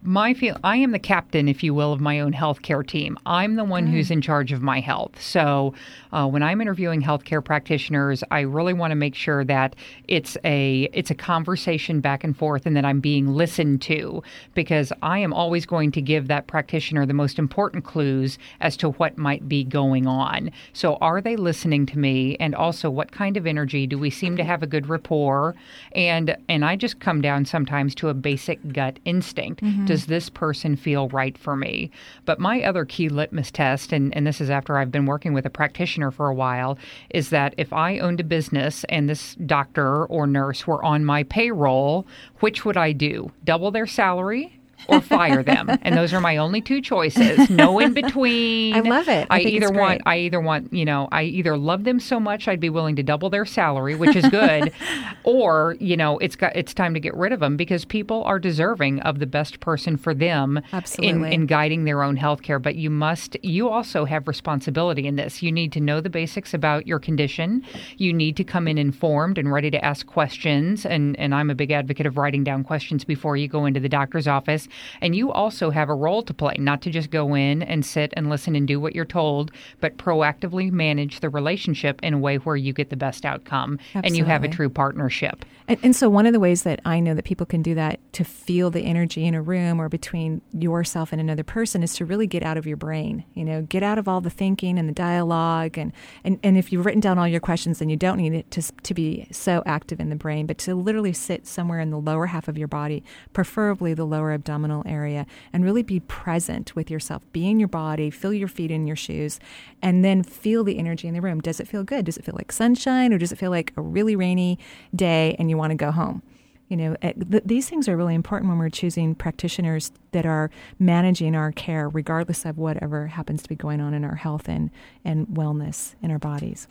my feel, I am the captain, if you will, of my own healthcare team. I'm the one mm. who's in charge of my health. So uh, when I'm interviewing healthcare practitioners, I really want to make sure that it's a it's a conversation back and forth, and that I'm being listened to because I am always going to give that practitioner the most important clues as to what might be going on. So are they listening to me, and also what kind of energy do we seem to have a good rapport? And and I just come down sometimes to a basic gut instinct. Mm-hmm. Does this person feel right for me? But my other key litmus test, and, and this is after I've been working with a practitioner for a while, is that if I owned a business and this doctor or nurse were on my payroll, which would I do? Double their salary or fire them. and those are my only two choices. No in between. I love it. I, I either want I either want, you know, I either love them so much I'd be willing to double their salary, which is good, or, you know, it's got it's time to get rid of them because people are deserving of the best person for them Absolutely. in in guiding their own health care, but you must you also have responsibility in this. You need to know the basics about your condition. You need to come in informed and ready to ask questions and and I'm a big advocate of writing down questions before you go into the doctor's office and you also have a role to play, not to just go in and sit and listen and do what you're told, but proactively manage the relationship in a way where you get the best outcome Absolutely. and you have a true partnership. And, and, so, one of the ways that I know that people can do that to feel the energy in a room or between yourself and another person is to really get out of your brain. You know, get out of all the thinking and the dialogue. And, and, and if you've written down all your questions, then you don't need it to, to be so active in the brain, but to literally sit somewhere in the lower half of your body, preferably the lower abdominal area, and really be present with yourself. Be in your body, feel your feet in your shoes, and then feel the energy in the room. Does it feel good? Does it feel like sunshine or does it feel like a really rainy day and you want to go home? You know, eh, th- these things are really important when we're choosing practitioners that are managing our care, regardless of whatever happens to be going on in our health and, and wellness in our bodies.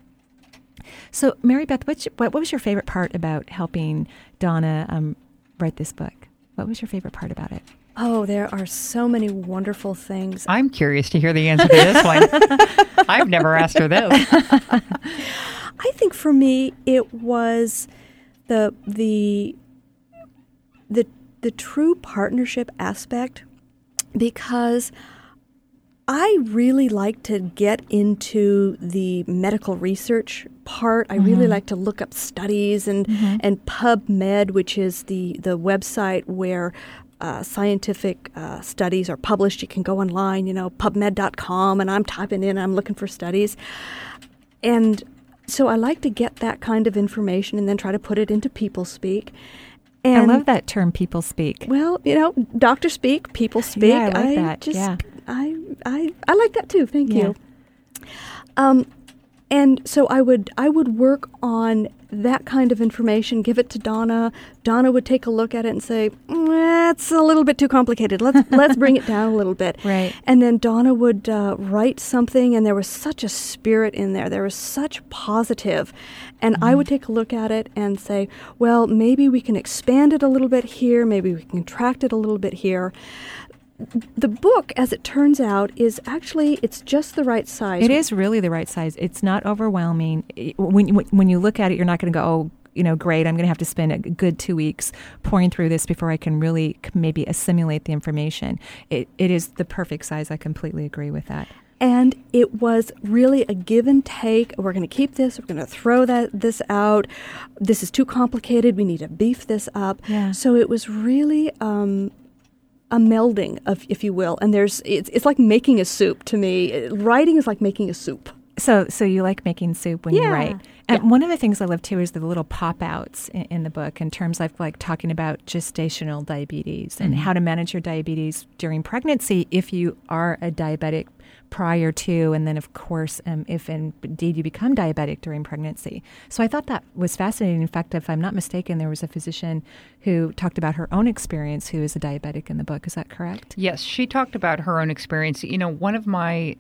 So, Maribeth, what, what was your favorite part about helping Donna um, write this book? What was your favorite part about it? Oh, there are so many wonderful things. I'm curious to hear the answer to this one. I've never asked her this. I think for me, it was the the the the true partnership aspect because I really like to get into the medical research part. I mm-hmm. really like to look up studies and mm-hmm. and PubMed, which is the the website where uh, scientific uh, studies are published. You can go online, you know, PubMed.com, and I'm typing in, I'm looking for studies, and so I like to get that kind of information and then try to put it into people speak. And I love that term, people speak. Well, you know, doctor speak, people speak. Yeah, I like I that. Just, yeah. I, I, I like that too. Thank yeah. you. Um, and so I would I would work on that kind of information, give it to Donna. Donna would take a look at it and say, "That's a little bit too complicated. Let's let's bring it down a little bit." Right. And then Donna would uh, write something, and there was such a spirit in there. There was such positive, and mm-hmm. I would take a look at it and say, "Well, maybe we can expand it a little bit here. Maybe we can contract it a little bit here." The book, as it turns out, is actually it's just the right size. It is really the right size. It's not overwhelming. When when you look at it, you're not going to go, oh, you know, great. I'm going to have to spend a good two weeks pouring through this before I can really maybe assimilate the information. It it is the perfect size. I completely agree with that. And it was really a give and take. We're going to keep this. We're going to throw that this out. This is too complicated. We need to beef this up. Yeah. So it was really um, a melding of, if you will. And there's it's, it's like making a soup to me. Writing is like making a soup. So, so you like making soup when yeah. you write. And yeah. one of the things I love too is the little pop outs in, in, the book in terms of like talking about gestational diabetes and mm-hmm. how to manage your diabetes during pregnancy if you are a diabetic prior to, and then of course, um, if indeed you become diabetic during pregnancy. So I thought that was fascinating. In fact, if I'm not mistaken, there was a physician who talked about her own experience who is a diabetic in the book. Is that correct? Yes, she talked about her own experience. You know, one of my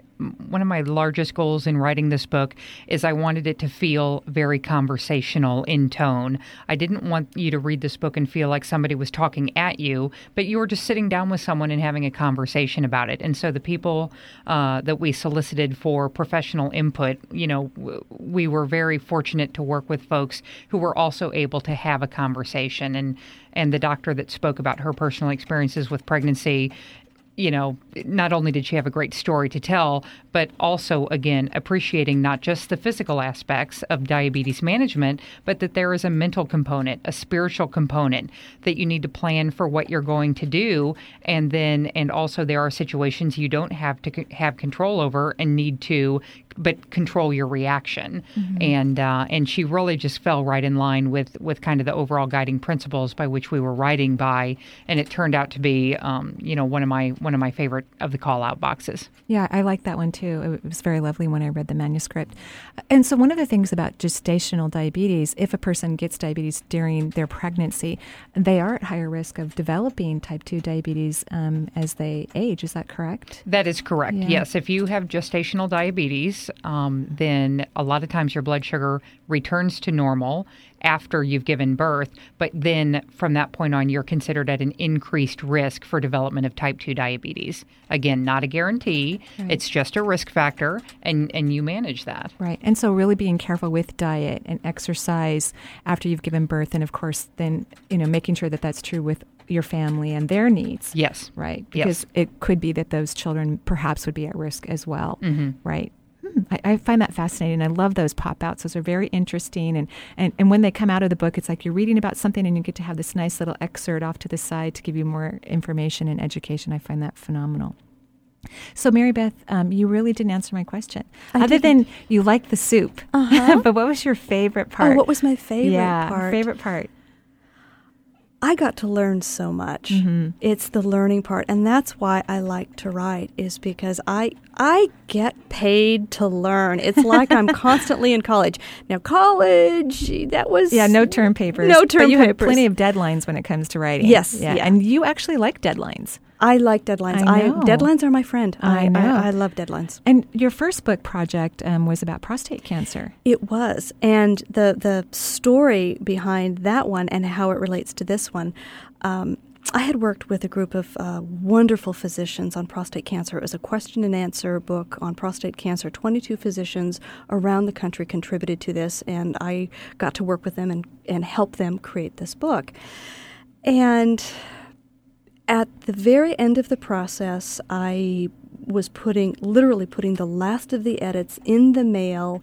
one of my largest goals in writing this book is I wanted it to feel very conversational in tone. I didn't want you to read this book and feel like somebody was talking at you, but you were just sitting down with someone and having a conversation about it. And so the people uh, that we solicited for professional input, you know, we were very fortunate to work with folks who were also able to have a conversation. And and the doctor that spoke about her personal experiences with pregnancy you know, not only did she have a great story to tell, but also, again, appreciating not just the physical aspects of diabetes management, but that there is a mental component, a spiritual component that you need to plan for what you're going to do. And then, and also, there are situations you don't have to have control over and need to but control your reaction. Mm-hmm. And uh, and she really just fell right in line with with kind of the overall guiding principles by which we were writing by, and it turned out to be um, you know one of my one of my favorite of the call out boxes. Yeah, I like that one too. It was very lovely when I read the manuscript. And so one of the things about gestational diabetes, if a person gets diabetes during their pregnancy, they are at higher risk of developing type two diabetes um, as they age. Is that correct? That is correct. Yeah. Yes, if you have gestational diabetes um, then a lot of times your blood sugar returns to normal after you've given birth. But then from that point on, you're considered at an increased risk for development of type 2 diabetes. Again, not a guarantee, right. it's just a risk factor, and, and you manage that. Right. And so, really being careful with diet and exercise after you've given birth, and of course, then, you know, making sure that that's true with your family and their needs. Yes. Right. Because yes. it could be that those children perhaps would be at risk as well. Mm-hmm. Right. I, I, find that fascinating. I love those pop outs. Those are very interesting. And, and, and when they come out of the book, it's like you're reading about something and you get to have this nice little excerpt off to the side to give you more information and education. I find that phenomenal. So, Maribeth, um, you really didn't answer my question. I Other didn't. than you liked the soup, uh-huh. but what was your favorite part? Oh, what was my favorite yeah, part? favorite part. I got to learn so much. Mm-hmm. It's the learning part, and that's why I like to write. Is because I I get paid to learn. It's like I'm constantly in college. Now, college that was Yeah, no term papers. No term but you papers. have plenty of deadlines when it comes to writing. Yes, yeah. yeah. and you actually like deadlines. I like deadlines. I know. deadlines are my friend. I know. I, love deadlines. And your first book project um, was about prostate cancer. It was, and the the story behind that one and how it relates to this one. Um, I had worked with a group of uh, wonderful physicians on prostate cancer. It was a question and answer book on prostate cancer. 22 physicians around the country contributed to this, and I got to work with them and, and help them create this book. And at the very end of the process, I was putting, literally putting the last of the edits in the mail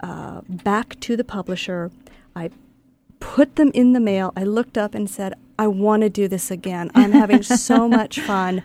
uh, back to the publisher. I put them in the mail. I looked up and said, I want to do this again. I'm having so much fun.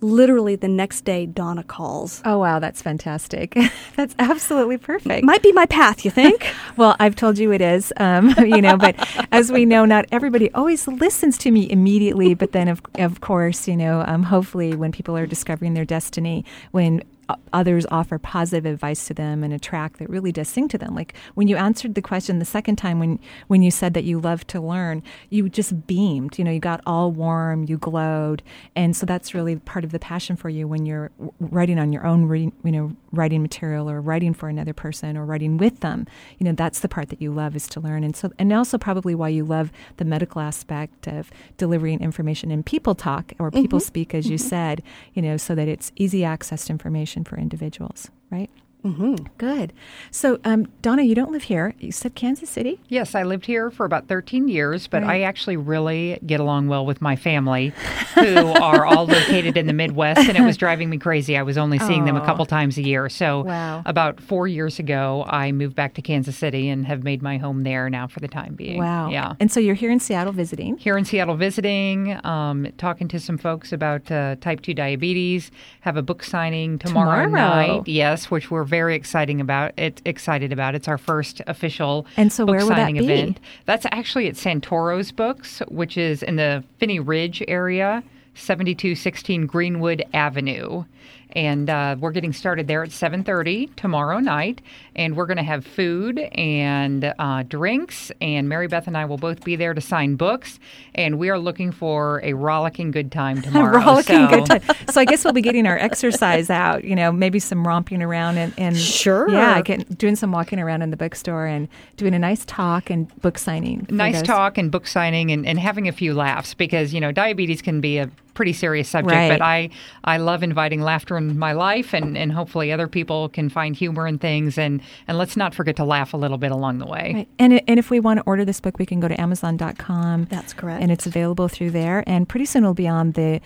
Literally the next day, Donna calls. Oh, wow, that's fantastic. that's absolutely perfect. Might be my path, you think? well, I've told you it is, um, you know, but as we know, not everybody always listens to me immediately. But then, of, of course, you know, um, hopefully when people are discovering their destiny, when others offer positive advice to them and a track that really does sing to them. Like when you answered the question the second time when when you said that you love to learn, you just beamed. You know, you got all warm, you glowed, and so that's really part of the passion for you when you're writing on your own, re- you know, writing material or writing for another person or writing with them. You know, that's the part that you love is to learn, and so and also probably why you love the medical aspect of delivering information in people talk or people Mhm. speak, as you Mhm. said. You know, so that it's easy access to information for individuals, right? Mm-hmm. Good. So, um, Donna, you don't live here. You said Kansas City? Yes, I lived here for about 13 years, but Right. I actually really get along well with my family, who are all located in the Midwest, and it was driving me crazy. I was only seeing them a couple times a year. So, Wow. about four years ago, I moved back to Kansas City and have made my home there now for the time being. Wow. Yeah. And so you're here in Seattle visiting? Here in Seattle visiting, um, talking to some folks about uh, type 2 diabetes. Have a book signing tomorrow, Tomorrow. night. Yes, which we're very exciting about. It excited about. It's our first official And so book where will that signing be? event. That's actually at Santoro's Books, which is in the Phinney Ridge area, 7216 Greenwood Avenue. And uh, we're getting started there at 7:30 tomorrow night, and we're going to have food and uh, drinks. And Maribeth and I will both be there to sign books, and we are looking for a rollicking good time tomorrow. Rollicking so. good time. So I guess we'll be getting our exercise out. You know, maybe some romping around and, and Sure. yeah, getting, doing some walking around in the bookstore and doing a nice talk and book signing. nice those- talk and book signing and, and having a few laughs because you know diabetes can be a pretty serious subject Right. but i i love inviting laughter in my life and and hopefully other people can find humor in things and and let's not forget to laugh a little bit along the way Right. And, and if we want to order this book, we can go to Amazon.com. That's correct. And it's available through there. And pretty soon it'll be on the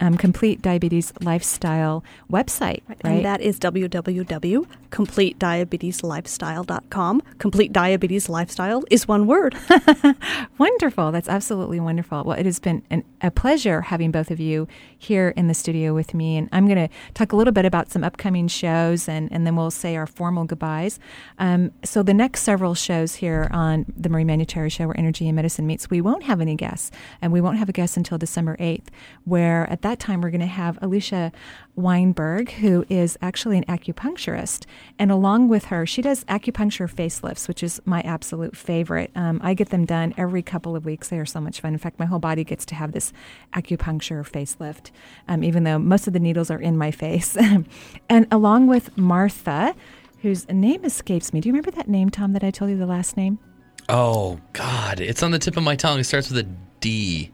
um, Complete Diabetes Lifestyle website. Right. And that is www.completediabeteslifestyle.com. Complete Diabetes Lifestyle is one word. Wonderful. That's absolutely wonderful. Well, it has been an, a pleasure having both of you here in the studio with me. And I'm going to talk a little bit about some upcoming shows and, and then we'll say our formal goodbyes. Um, so, the next several shows here on the Marie Manuchehri Show, where energy and medicine meets, we won't have any guests. And we won't have a guest until December 8th, where at that time we're going to have Alicia Weinberg, who is actually an acupuncturist. And along with her, she does acupuncture facelifts, which is my absolute favorite. Um, I get them done every couple of weeks. They are so much fun. In fact, my whole body gets to have this acupuncture facelift, um, even though most of the needles are in my face. and along with Martha, whose name escapes me. Do you remember that name, Tom, that I told you the last name? Oh God, it's on the tip of my tongue. It starts with a D.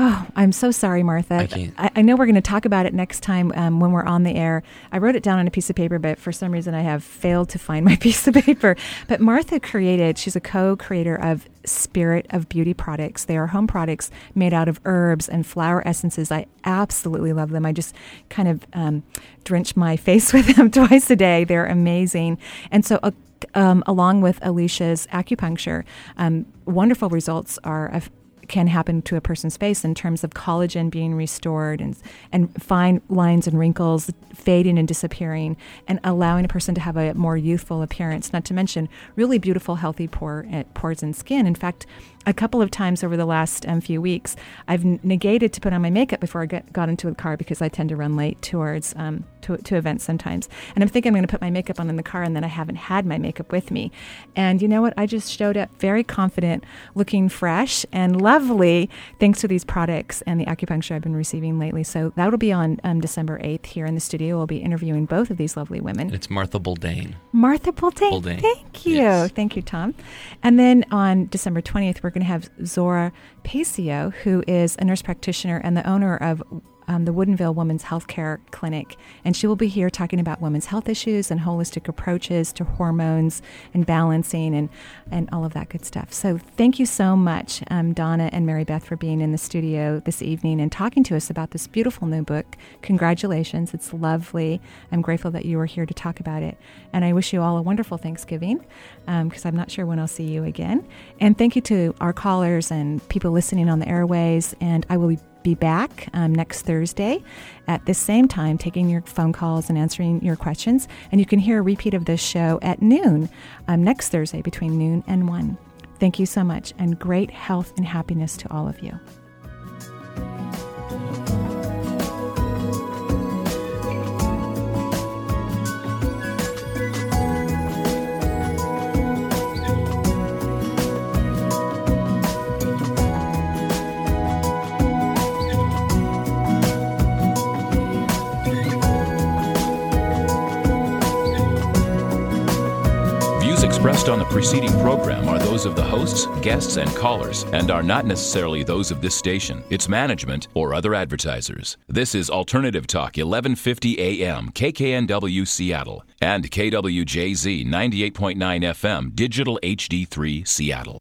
Oh, I'm so sorry, Martha. I can't. I, I know we're going to talk about it next time um, when we're on the air. I wrote it down on a piece of paper, but for some reason I have failed to find my piece of paper. But Martha created, she's a co creator of Spirit of Beauty products. They are home products made out of herbs and flower essences. I absolutely love them. I just kind of um, drench my face with them twice a day. They're amazing. And so, uh, um, along with Alicia's acupuncture, um, wonderful results are. Of, can happen to a person's face in terms of collagen being restored and and fine lines and wrinkles fading and disappearing and allowing a person to have a more youthful appearance not to mention really beautiful healthy pore, uh, pores and skin. In fact a couple of times over the last um, few weeks, I've negated to put on my makeup before I get, got into the car because I tend to run late towards um, to, to events sometimes. And I'm thinking I'm going to put my makeup on in the car, and then I haven't had my makeup with me. And you know what? I just showed up very confident, looking fresh and lovely, thanks to these products and the acupuncture I've been receiving lately. So that'll be on um, December 8th here in the studio. We'll be interviewing both of these lovely women. It's Martha Boldane. Martha Boldane. Boldane. Thank you. Yes. Thank you, Tom. And then on December 20th, we're going to have Zora Pacio, who is a nurse practitioner and the owner of um, the Woodinville Women's Healthcare Clinic. And she will be here talking about women's health issues and holistic approaches to hormones and balancing and, and all of that good stuff. So thank you so much, um, Donna and Maribeth, for being in the studio this evening and talking to us about this beautiful new book. Congratulations. It's lovely. I'm grateful that you were here to talk about it. And I wish you all a wonderful Thanksgiving because um, I'm not sure when I'll see you again. And thank you to our callers and people listening on the airways. And I will be be back um, next Thursday at this same time, taking your phone calls and answering your questions. And you can hear a repeat of this show at noon um, next Thursday between noon and 1. Thank you so much, and great health and happiness to all of you. Expressed on the preceding program are those of the hosts, guests, and callers, and are not necessarily those of this station, its management, or other advertisers. This is Alternative Talk, 1150 AM, KKNW Seattle, and KWJZ 98.9 FM, Digital HD3 Seattle.